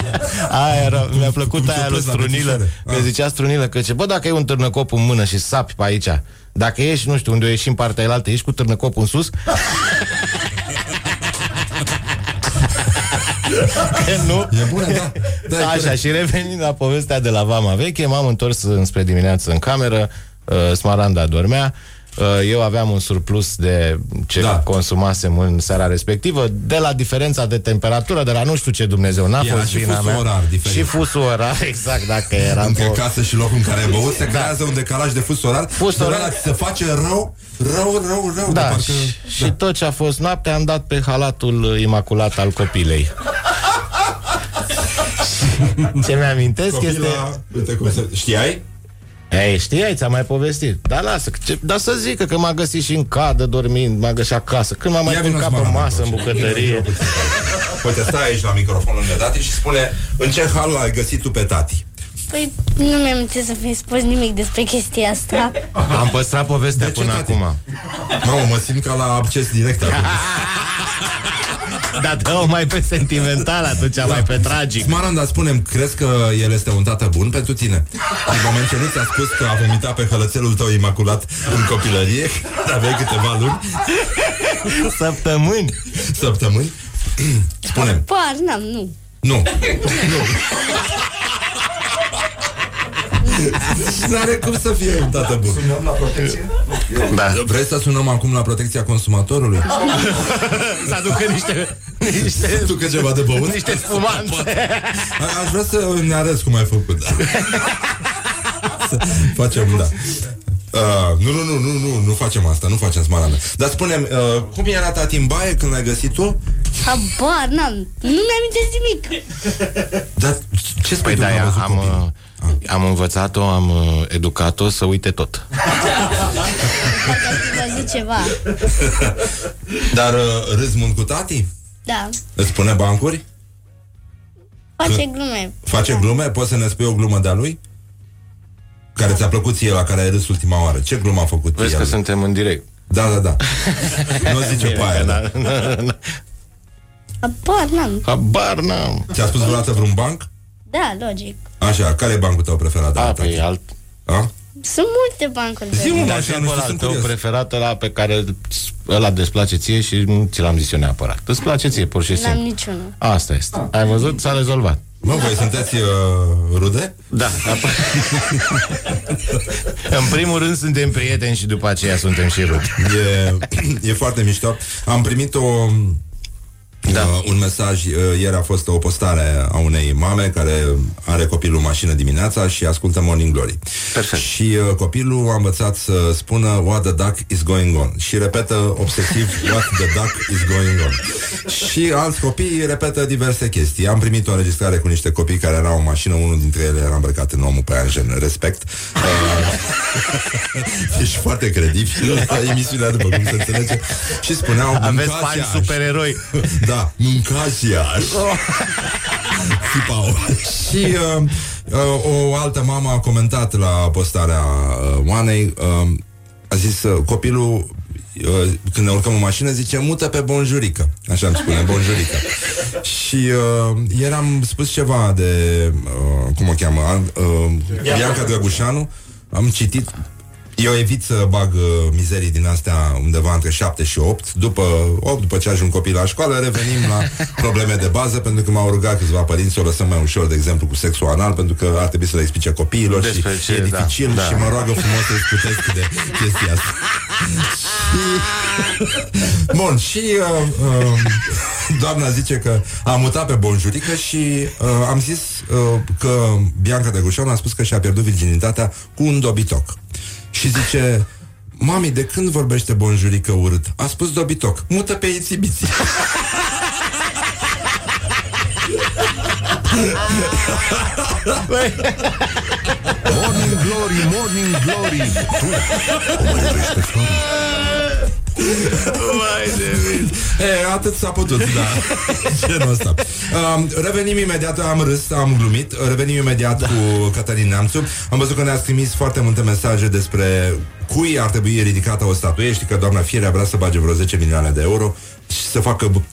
Aia era, mi-a plăcut Cum aia lui ciopesc la Strunilă. bețișoare. Mi-a Ah. zicea Strunilă că ce, bă, dacă e un târnăcop în mână și sapi pe aici, dacă ești, nu știu, unde ești în partea elaltă, ești cu târnăcopul în sus? Că nu? E bună, da. da e Așa, corect. și revenind la povestea de la Vama Veche, m-am întors înspre dimineață în cameră, uh, Smaranda dormea, uh, eu aveam un surplus de ce Da. da. consumasem în seara respectivă, de la diferența de temperatură, de la nu știu ce Dumnezeu, n-a Era fost și vina fusul mea. orar diferit. Și fusul orar, exact, dacă eram Între pe... casă și locul în care ai băut Se creează un decalaj de fus orar Fus dar orar. ăla ți se face rău Rău, rău, rău de Da, parcă... și, și tot ce a fost noapte am dat pe halatul imaculat al copilei. ce mi-amintesc Copila, este... uite cum se... Știai? Ei, știai, ți-am mai povestit. Dar lasă, ce, dar să zică că m-a găsit și în cadă dormind, m-a găsit acasă. Când m-a mai Ia vină culcat pe Smaranda, masă, în încoace. bucătărie. Uite, stai aici la microfonul de date și spune în ce hal l-ai găsit tu pe tati. Păi nu mi-am ce să fi spus nimic despre chestia asta. Am păstrat povestea De ce, până tati? acum. Mamă, mă simt ca la acces direct acum. Dar dă mai pe sentimental atunci, da. mai pe tragic. Smaranda, spunem, crezi că el este un tată bun pentru tine? În moment ce nu ți-a spus că a vomitat pe hălățelul tău imaculat în copilărie, aveai câteva luni, Săptămâni. săptămâni, spunem, Par, n-am, nu. nu, nu. N-are cum să fie un tată bun. Sunăm la protecție? Da. Vrei să sunăm acum la protecția consumatorului? Să aducă niște, niște, Tu că ceva de băut? niște spumanțe. A- Aș vrea să ne arăți cum ai făcut. Da. Să facem, da. Uh, nu, nu, nu, nu, nu, nu facem asta, nu facem smaranda. Dar spunem, uh, cum era tati în baie când l-ai găsit tu? Habar, n-am. Nu mi-amintesc nimic. Dar ce spui Păi tu da, că ai văzut am, copilul? uh, am învățat-o, am uh, educat-o să uite tot. Poate aș fi văzut ceva. Dar uh, râzi mult cu tati? Da. Îți pune bancuri? Face glume. Face glume? Poți să ne spui o glumă de-a lui? Care ți-a plăcut ție, la care ai râs ultima oară. Ce glumă a făcut Vezi el? că suntem în direct. Da, da, da. nu zice pe aia. Da. Habar, n-am. Habar n-am. Ți-a spus vreodată vreun banc? Da, logic. Așa, care e bancul tău preferat? A, Da, pe alt... A? Sunt multe bancuri. Zi-mă, de- mă, Dar așa, și nu pe știu, ăla sunt tău curios. preferat, ăla pe care ăla desplace ție și nu ți l-am zis eu neapărat. Îți place ție, pur și N-am simplu. niciunul. Asta este. Ai văzut? S-a rezolvat. Mă, voi sunteți uh, rude? Da. în primul rând suntem prieteni și după aceea suntem și rudi. E, e foarte mișto. Am primit o... Da. Uh, un mesaj, uh, ieri a fost o postare a unei mame care are copilul în mașină dimineața și ascultă Morning Glory. Perfect. Și uh, copilul a învățat să spună What the duck is going on și repetă obsesiv What the duck is going on. Și alți copii repetă diverse chestii. Am primit o înregistrare cu niște copii care erau în mașină, unul dintre ele era îmbrăcat în omul pe Anjen, respect. Uh, ești foarte credibil la emisiunea după cum se înțelege. Și spuneau Aveți "Mâncați fani Iași." supereroi. Da, mâncați Iași. Țipau. Și uh, uh, o altă mamă a comentat la postarea uh, Oanei, uh, a zis uh, copilul uh, când ne urcăm în mașină zice mută pe bonjurică așa îmi spune bonjurică și uh, ieri am spus ceva de uh, cum o cheamă uh, Bianca Drăgușanu am citit eu evit să bag uh, mizerii din astea undeva între 7 și 8 După 8, după ce ajung copii la școală Revenim la probleme de bază Pentru că m-au rugat câțiva părinți să o lăsăm mai ușor De exemplu cu sexul anal Pentru că ar trebui să le explice copiilor Despre Și ce, e da, dificil da. Și mă roagă frumos să discutesc de chestia asta și... Bun, și uh, uh, doamna zice că a mutat pe bonjurică și uh, am zis uh, că Bianca de Gușan a spus că și-a pierdut virginitatea cu un dobitoc. Și zice, mami, de când vorbește bonjurică urât? A spus dobitoc, mută pe ițibiții. Morning Glory, Morning Glory Tu o mai iubești pe Flori? E, atât s-a putut, da. Genul ăsta. Um, revenim imediat, am râs, am glumit, revenim imediat da. cu Cătălin Neamțu. Am văzut că ne-a trimis foarte multe mesaje despre cui ar trebui ridicată o statuie. Știi că doamna Firea vrea să bage vreo 10 milioane de euro și să facă bu-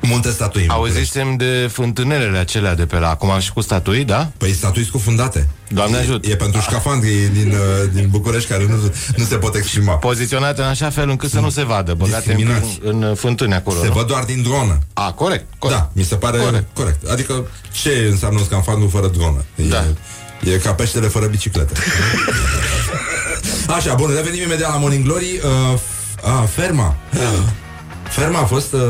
multe statui. în București. Auzisem de fântânelele acelea de pe la acum și cu statui, da? Păi statui scufundate. Doamne ajut. E pentru șcafandrii din, uh, din București care nu, nu se pot exprima. Poziționate în așa fel încât să nu se vadă, băgate în, Discriminați. în fântâni acolo. Se nu? văd doar din dronă. A, corect, corect. Da, mi se pare Corect. corect. corect. Adică ce înseamnă un scafandru fără dronă? E, Da. e ca peștele fără bicicletă. Așa, bun, revenim imediat la Morning Glory. Uh, f- a, ferma. Ferma a fost... Uh,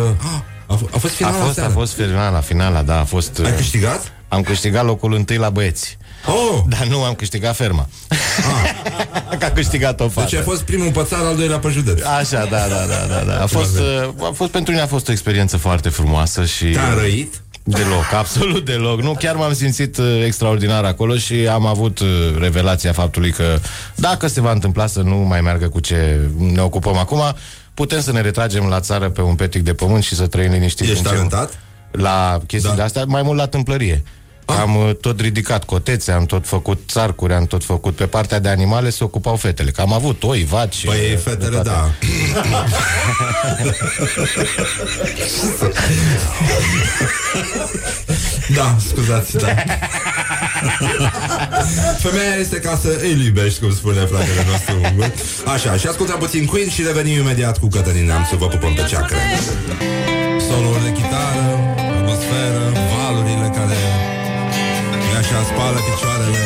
a, a, f- a fost A finala fost, a seară. fost finala, finala, da, a fost... Ai uh, câștigat? Am câștigat locul întâi la băieți. Oh! Dar nu am câștigat ferma. Că a câștigat o fată. Deci ai fost primul pățar, al doilea pe județ. Așa, da, da, da, da, da. A fost, uh, a fost pentru mine a fost o experiență foarte frumoasă și Te-a răit? Deloc, absolut deloc. Nu, chiar m-am simțit uh, extraordinar acolo și am avut uh, revelația faptului că dacă se va întâmpla să nu mai meargă cu ce ne ocupăm acum, putem să ne retragem la țară pe un petic de pământ și să trăim liniștit. Ești în ce- talentat? La chestii Da. de astea, mai mult la tâmplărie. Am uh, tot ridicat cotețe, am tot făcut țarcuri, am tot făcut pe partea de animale se ocupau fetele. Că am avut oi, vaci. Păi uh, fetele, de toate. da. da, scuzați, da. Femeia este ca să îi iubești, cum spune fratele nostru ungur. Așa, și ascultăm puțin Queen și revenim imediat cu Cătălin Neamțu. Vă pupăm pe ceacră. Soluri de chitară, atmosferă, valurile care așa spală picioarele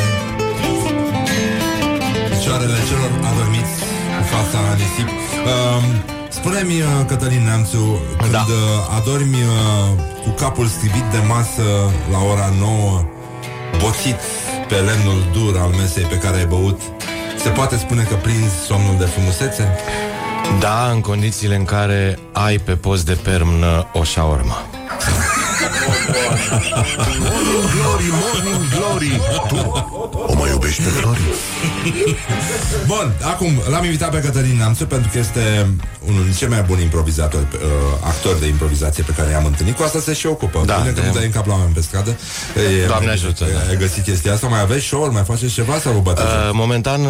picioarele celor adormiți cu fața în nisip. Um, Spune-mi, uh, Cătălin Neamțu, când da. adormi uh, cu capul strivit de masă la ora 9, boțit pe lemnul dur al mesei pe care ai băut, se poate spune că prinzi somnul de frumusețe? Da, în condițiile în care ai pe post de permnă o șaorma. Morning Glory, Morning Glory Tu o mai iubești pe Flori? Bun, acum l-am invitat pe Cătălin Neamțu pentru că este unul dintre cei mai buni improvizatori, uh, actori de improvizație pe care i-am întâlnit. Cu asta se și ocupă. Da, Bine că de- nu dai în cap la oameni pe stradă. E, Doamne ajută, da. Ai găsit chestia asta? Mai aveți show-uri? Mai faceți ceva sau vă bateți? Uh, momentan, uh,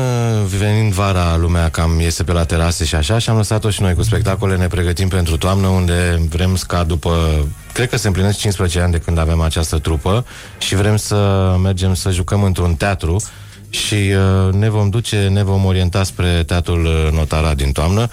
venind vara, lumea cam iese pe la terase și așa și am lăsat-o și noi cu spectacole, ne pregătim pentru toamnă, unde vrem ca după... Cred că se împlinesc 15 ani de când avem această trupă și vrem să mergem să jucăm într-un teatru și uh, ne vom duce, ne vom orienta spre teatrul uh, Notara din toamnă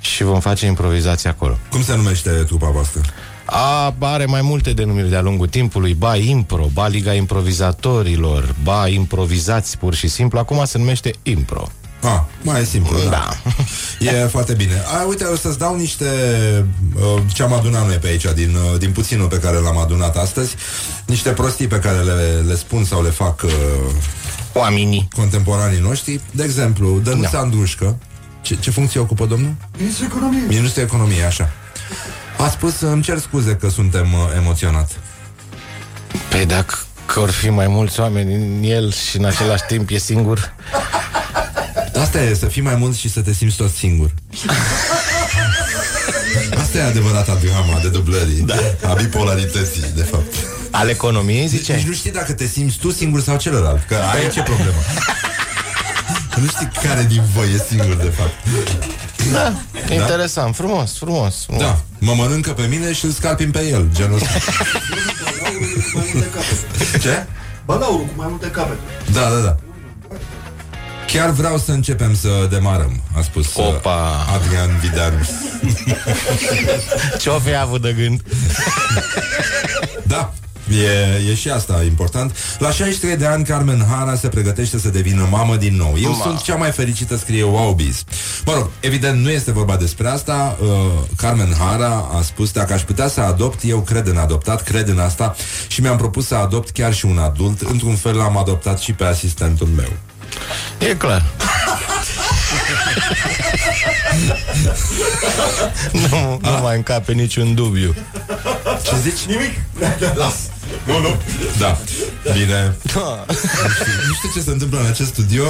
și vom face improvizație acolo. Cum se numește trupa voastră? A, are mai multe denumiri de-a lungul timpului, ba impro, ba Liga Improvizatorilor, ba improvizați pur și simplu, acum se numește impro. Ah, mai e simplu, da. Da. E foarte bine. A, uite, o să-ți dau niște uh, ce am adunat noi pe aici, din, uh, din puținul pe care l-am adunat astăzi, niște prostii pe care le, le spun sau le fac uh, oamenii contemporanii noștri. De exemplu, Dănuța da. Andrușcă. Ce, ce funcție ocupă domnul? Ministrul Economiei. Ministrul Economiei, așa. A spus, îmi cer scuze că suntem uh, emoționat. Păi dacă că or fi mai mulți oameni în el și în același timp e singur, Asta e, să fii mai mult și să te simți tot singur. Asta e adevărata drama de dublării, da. a bipolarității, de fapt. Al economiei, Deci zice? nu știi dacă te simți tu singur sau celălalt, că aici e problema. nu știi care din voi e singur, de fapt. Da, interesant, frumos, frumos, frumos. Da, mă mănâncă pe mine și îl scalpim pe el, genul ăsta. Ce? Balaurul cu mai multe capete. Da, da, da. Chiar vreau să începem să demarăm, a spus uh, Opa. Adrian Videanu. Ce-o fi avut de gând? Da, E, e și asta important. La 63 de ani, Carmen Hara se pregătește să devină mamă din nou. Eu Ma. sunt cea mai fericită, scrie Wowbiz. Mă rog, evident, nu este vorba despre asta. Uh, Carmen Hara a spus, dacă aș putea să adopt, eu cred în adoptat, cred în asta și mi-am propus să adopt chiar și un adult. Într-un fel l-am adoptat și pe asistentul meu. E clar. nu, nu mai încape niciun dubiu. Ce zici? Nimic? Las. Nu, nu. Da, bine. Nu, știu, nu știu ce se întâmplă în acest studio.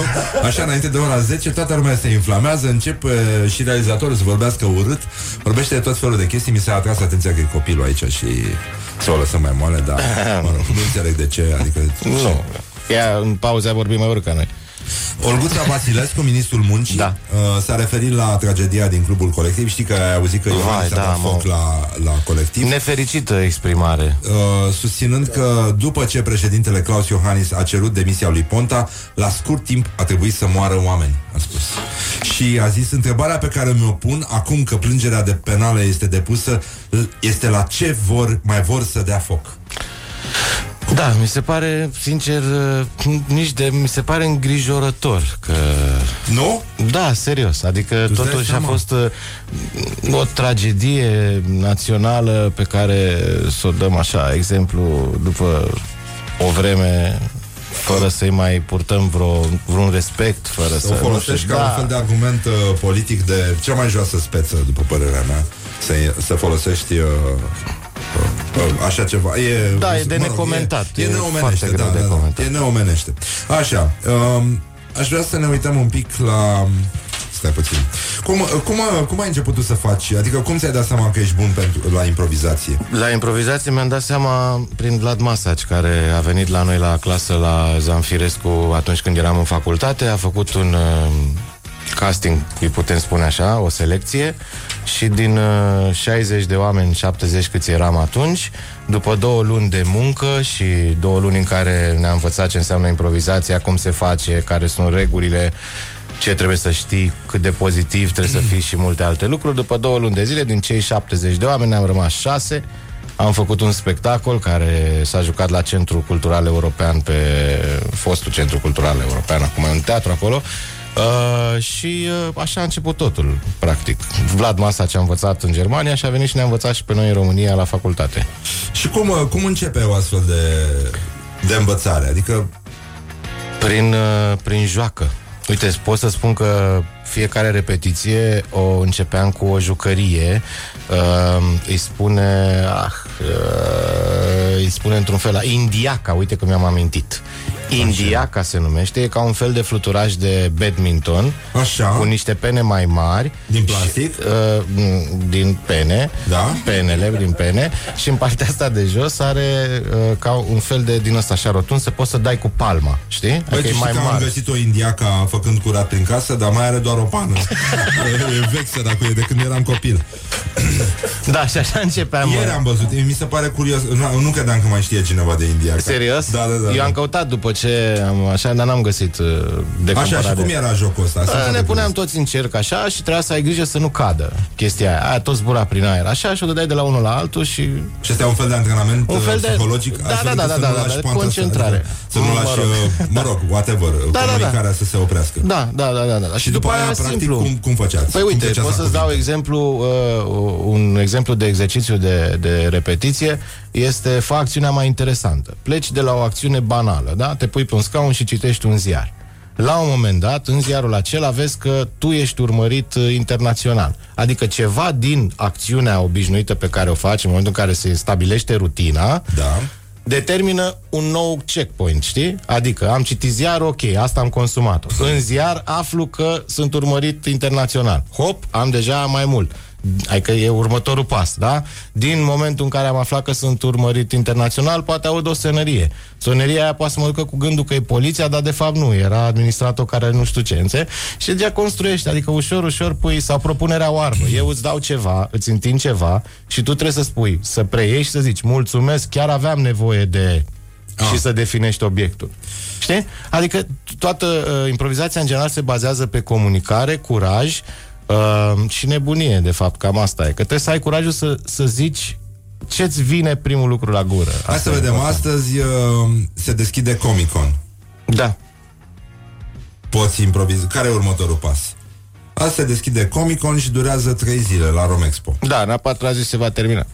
Așa, înainte de ora 10 Toată lumea se inflamează. Încep uh, și realizatorul să vorbească urât. Vorbește de tot felul de chestii. Mi s-a atras atenția că e copilul aici Și să o lăsăm mai moale Dar, mă rog, nu înțeleg de ce Adică, Nu. Ea în pauze a vorbit mai urât ca noi. Olguța Vasilescu, ministrul muncii Da. uh, S-a referit la tragedia din clubul colectiv Știi că ai auzit că Iohannis Vai, a da, dat foc mă. la, la colectiv Nefericită exprimare. uh, susținând că după ce președintele Claus Iohannis a cerut demisia lui Ponta, la scurt timp a trebuit să moară oameni, a spus. Și a zis, întrebarea pe care mi-o pun, acum că plângerea de penală este depusă, este la ce vor, mai vor să dea foc. Da, mi se pare, sincer, uh, nici de... Mi se pare îngrijorător că... Nu? Da, serios. Adică Tu-ți dai totuși a seama? fost uh, o tragedie națională pe care să o dăm așa, exemplu, după o vreme fără să-i mai purtăm vreo, vreun respect, fără Să să... o folosești nu știu, ca un fel de argument uh, politic de cea mai joasă speță, după părerea mea, să, să folosești uh, uh, uh, așa ceva. E, Da, e de necomentat. E, e E neomenește, foarte da, greu de da, da, comentat. e neomenește. Așa, um, aș vrea să ne uităm un pic la... stai puțin. Cum, cum, cum ai început tu să faci? Adică cum ți-ai dat seama că ești bun pentru, la improvizație? La improvizație mi-am dat seama prin Vlad Masaci, care a venit la noi la clasă la Zanfirescu atunci când eram în facultate, a făcut un uh, casting, îi putem spune așa, o selecție și din uh, 60 de oameni, 70 câți eram atunci, după două luni de muncă și două luni în care ne-a învățat ce înseamnă improvizația, cum se face, care sunt regulile, ce trebuie să știi, cât de pozitiv trebuie să fii și multe alte lucruri. După două luni de zile, din cei 70 de oameni, ne-am rămas șase. Am făcut un spectacol care s-a jucat la Centrul Cultural European pe fostul Centru Cultural European, acum e un teatru acolo. Uh, și uh, așa a început totul, practic. Vlad Masa ce a învățat în Germania și a venit și ne-a învățat și pe noi în România la facultate. Și cum, uh, cum începe o astfel de, de învățare? Adică Prin, uh, prin joacă. Uite, pot să spun că fiecare repetiție o începeam cu o jucărie. Uh, îi spune... Ah, uh, îi spune într-un fel... Indiaca, uite că mi-am amintit. Indiaca se numește, e ca un fel de fluturaj de badminton Așa. cu niște pene mai mari Din plastic? și, uh, m, Din pene Da. Penele din pene Și în partea asta de jos are uh, ca un fel de din ăsta așa rotund Să poți să dai cu palma, știi? Băi, Adică tu e știi mai că am mare găsit o indiaca făcând curat în casă, dar mai are doar o pană. e, e vex dacă e de când eram copil. Da, și așa începeam Ieri mă. am văzut, mi se pare curios, nu, nu credeam că mai știe cineva de indiaca. Serios? Da, da, da. Eu da. am căutat după ce am, așa, dar n-am găsit uh, de Așa, și cumpărat cum de- era jocul ăsta? Asta A, foarte ne puneam curios. toți în cerc așa și trebuia să ai grijă să nu cadă chestia aia. Aia tot zbura prin aer. Așa și o dădeai de la unul la altul și... Și ăsta e un fel de antrenament Un fel de- psihologic Da, astfel da, încât da, să da, nu da, lași da, poanta asta, concentrare. adică Să nu Mă lași, rog. uh, mă rog, whatever, da, da. comunicarea să se oprească. Da, da, da, da, da. Și după aia, practic, simplu. cum, cum făceați? Păi cum uite, treceați pot la să-ți dau cuvinte? exemplu, uh, un exemplu de exercițiu de, de repetiție. Este, fă acțiunea mai interesantă. Pleci de la o acțiune banală, da? Te pui pe un scaun și citești un ziar. La un moment dat, în ziarul acela, vezi că tu ești urmărit uh, internațional. Adică ceva din acțiunea obișnuită pe care o faci în momentul în care se stabilește rutina, Da. determină un nou checkpoint, știi? Adică am citit ziar, ok, asta am consumat În ziar aflu că sunt urmărit internațional. Hop, am deja mai mult. Adică e următorul pas, da? Din momentul în care am aflat că sunt urmărit internațional, poate aud o sănărie. Soneria aia poate să mă ducă cu gândul că e poliția, dar de fapt nu, era administrator care nu știu ce, înțe? Și deja construiești, adică ușor, ușor pui, sau propunerea oarbă. Eu îți dau ceva, îți întind ceva și tu trebuie să spui, să preiei și să zici, mulțumesc, chiar aveam nevoie de Ah. și să definești obiectul. Știi? Adică toată uh, improvizația în general se bazează pe comunicare, curaj uh, și nebunie, de fapt, cam asta e. Că trebuie să ai curajul să, să zici ce-ți vine primul lucru la gură. Hai să e vedem, important. astăzi uh, se deschide Comic-Con. Da. Poți improviza. Care e următorul pas? Asta se deschide Comic-Con și durează 3 zile la Romexpo. Da, în a patra zi se va termina.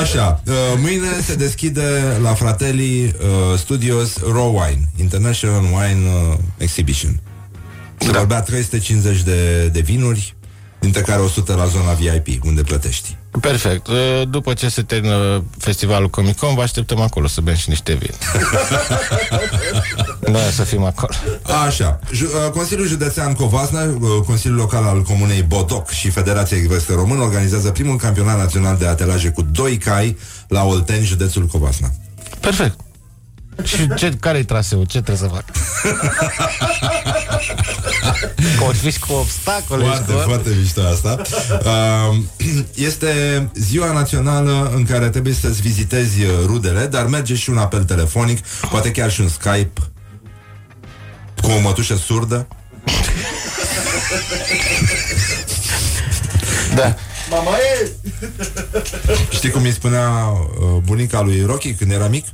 Așa, uh, mâine se deschide la Fratelli uh, Studios Raw Wine, International Wine uh, Exhibition. Se da. vorbea 350 de, de vinuri, dintre care 100 la zona VIP, unde plătești. Perfect. Uh, După ce se termină festivalul Comic Con, vă așteptăm acolo să bem și niște vin. da, să fim acolo. Așa, Ju- uh, Consiliul Județean Covasna, uh, Consiliul Local al Comunei Bodoc și Federația Equestre Român organizează primul campionat național de atelaje cu doi cai la Olteni, județul Covasna. Perfect. Și ce, care-i traseul? Ce trebuie să fac? Că o fi și cu obstacole Foarte, și cu... foarte mișto asta. Uh, Este ziua națională în care trebuie să-ți vizitezi uh, rudele, dar merge și un apel telefonic, poate chiar și un Skype cu o mătușă surdă. Da. Mama e! Știi cum îi spunea uh, bunica lui Rocky când era mic?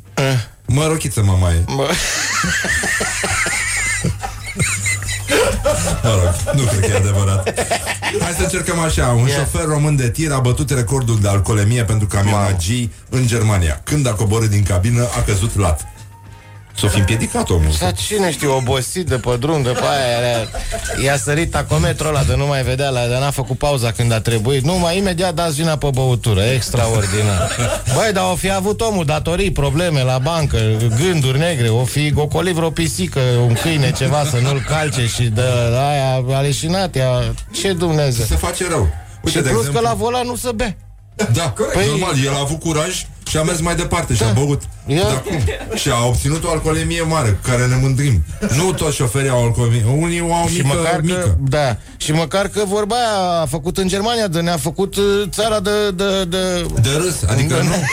Mă, rochiță, mama e. Mă. Mă rog, nu cred că e adevărat. Hai să încercăm așa. Un Yeah. șofer român de tir a bătut recordul de alcoolemie pentru camiona G în Germania. Când a coborât din cabină, a căzut lat. S-o fi împiedicat omul. Dar cine știe, obosit de pe drum, de pe aia, aia i-a sărit tacometrul ăla de nu mai vedea, la, de n-a făcut pauza când a trebuit. Nu, mai imediat dați vina pe băutură, extraordinar. Băi, dar o fi avut omul datorii, probleme la bancă, gânduri negre, o fi gocolit vreo pisică, un câine, ceva, să nu-l calce și de aia a leșinat, ea, ce Dumnezeu. Se face rău. Uite, și de plus exemplu- că la volan nu se bea. Da, păi... normal, el a avut curaj și a mers mai departe și a băut. Ia. Da, cum? Și a obținut o alcoolemie mare, cu care ne mândrim. Nu toți șoferii au alcoolemie, unii o au Și mică, măcar mică. că, da, și măcar că vorba aia a făcut în Germania, de ne-a făcut uh, țara de... De, de, de râs, adică de, nu.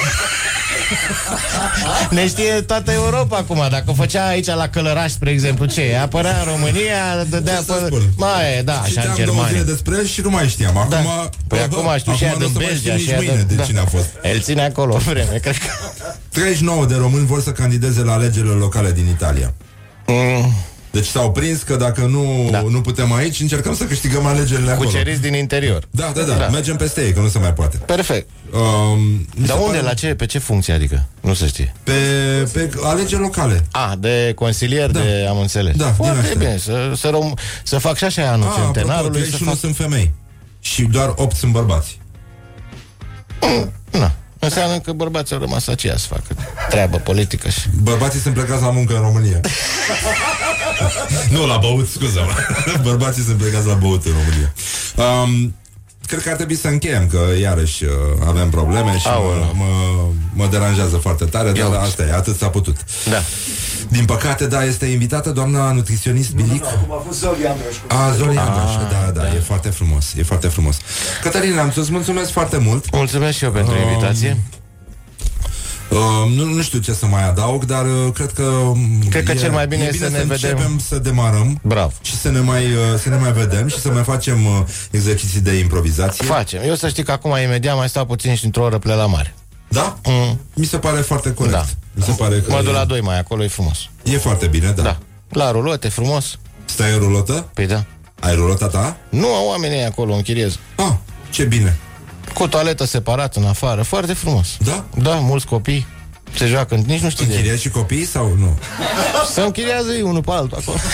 Ne știe toată Europa acum Dacă o făcea aici la Călăraș, spre exemplu Ce? Apărea în România Dădea pe... Mai, da, așa Citeam în două Germania zile despre el și nu mai știam. Acum, da. Păi acum știu și aia nu o din să mai Belgia știu și aia nici mâine de, de cine a fost. El ține acolo o vreme, cred că 39 de români vor să candideze la alegerile locale din Italia. mm, Deci s-au prins că dacă nu, da. nu putem aici, încercăm să câștigăm alegerile acolo. Cuceriți din interior Da, da, da, Da. mergem peste ei, că nu se mai poate. Perfect Um, mi Dar se unde, pare- la ce, pe ce funcție adică? Nu se știe Pe, pe alegeri locale. A, de consilier, da. de, am înțeles Da, din Foarte astea. bine, să, să, rom- să fac și așa anul Ah, apropo, centenarului să 31 fac... sunt femei. Și doar 8 sunt bărbați. Na, înseamnă că bărbații au rămas aceia să facă treabă politică și... Bărbații sunt plecați la muncă în România. nu la băut, scuză-mă. Bărbații sunt plecați la băut în România. Um, cred că ar trebui să încheiem, că iarăși uh, avem probleme și mă, Aoleu. mă, mă deranjează foarte tare, dar asta e, atât s-a putut. Da. Din păcate, da, este invitată doamna nutriționist Bilic. Acum a fost Zoli Androș. A, Zoli Andraș, da, da, e foarte frumos, e foarte frumos. Cătălina, am să-ți mulțumesc foarte mult. Mulțumesc și eu pentru Um, invitație Uh, nu, nu știu ce să mai adaug, dar uh, cred că um, Cred că e, cel mai bine e e bine să ne vedem. începem să demarăm Bravo și să ne mai uh, să ne mai vedem și să mai facem uh, exerciții de improvizație. Facem. Eu să știi că acum imediat mai stau puțin și într-o oră plec la mare. Da? Mm. Mi se pare foarte corect. Da. Mi se pare că Mă duc e, la doi mai acolo, e frumos. e foarte bine, da. Da. La rulote, frumos. Stai în rulotă? Păi da. Ai rulota ta? Nu au oamenii acolo, închiriez. Ah, ce bine. Cu toaletă separat în afară, foarte frumos. Da? Da, mulți copii. Se joacă, nici nu știu de Închiriați și copii sau nu? Se închiriază ei unul pe altul acolo.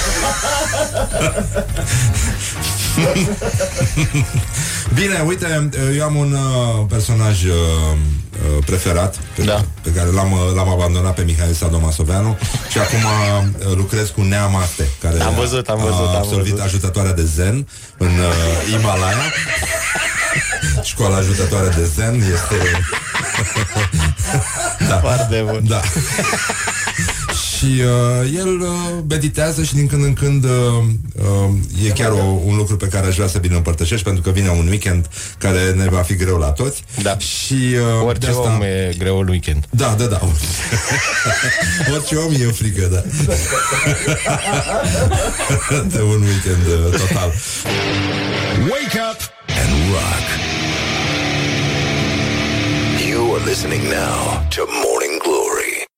Bine, uite, eu am un uh, personaj uh, uh, preferat pe, Da. pe care l-am, uh, l-am abandonat pe Mihail Sadomasoveanu și acum uh, lucrez cu Nea Maste, care Am văzut, am văzut, a am absolvit văzut. ajutătoarea de zen în uh, Himalaya. Școala ajutătoare de zen este... da. Foarte bun. Da. și uh, el uh, meditează și din când în când uh, uh, e chiar o, un lucru pe care aș vrea să vină împărtășești pentru că vine un weekend care ne va fi greu la toți. Da. Și uh, Orice de asta... om e greu în weekend. Da, da, da. Orice om e frică, da. de un weekend uh, total. Wake up and rock. You are listening now to Morning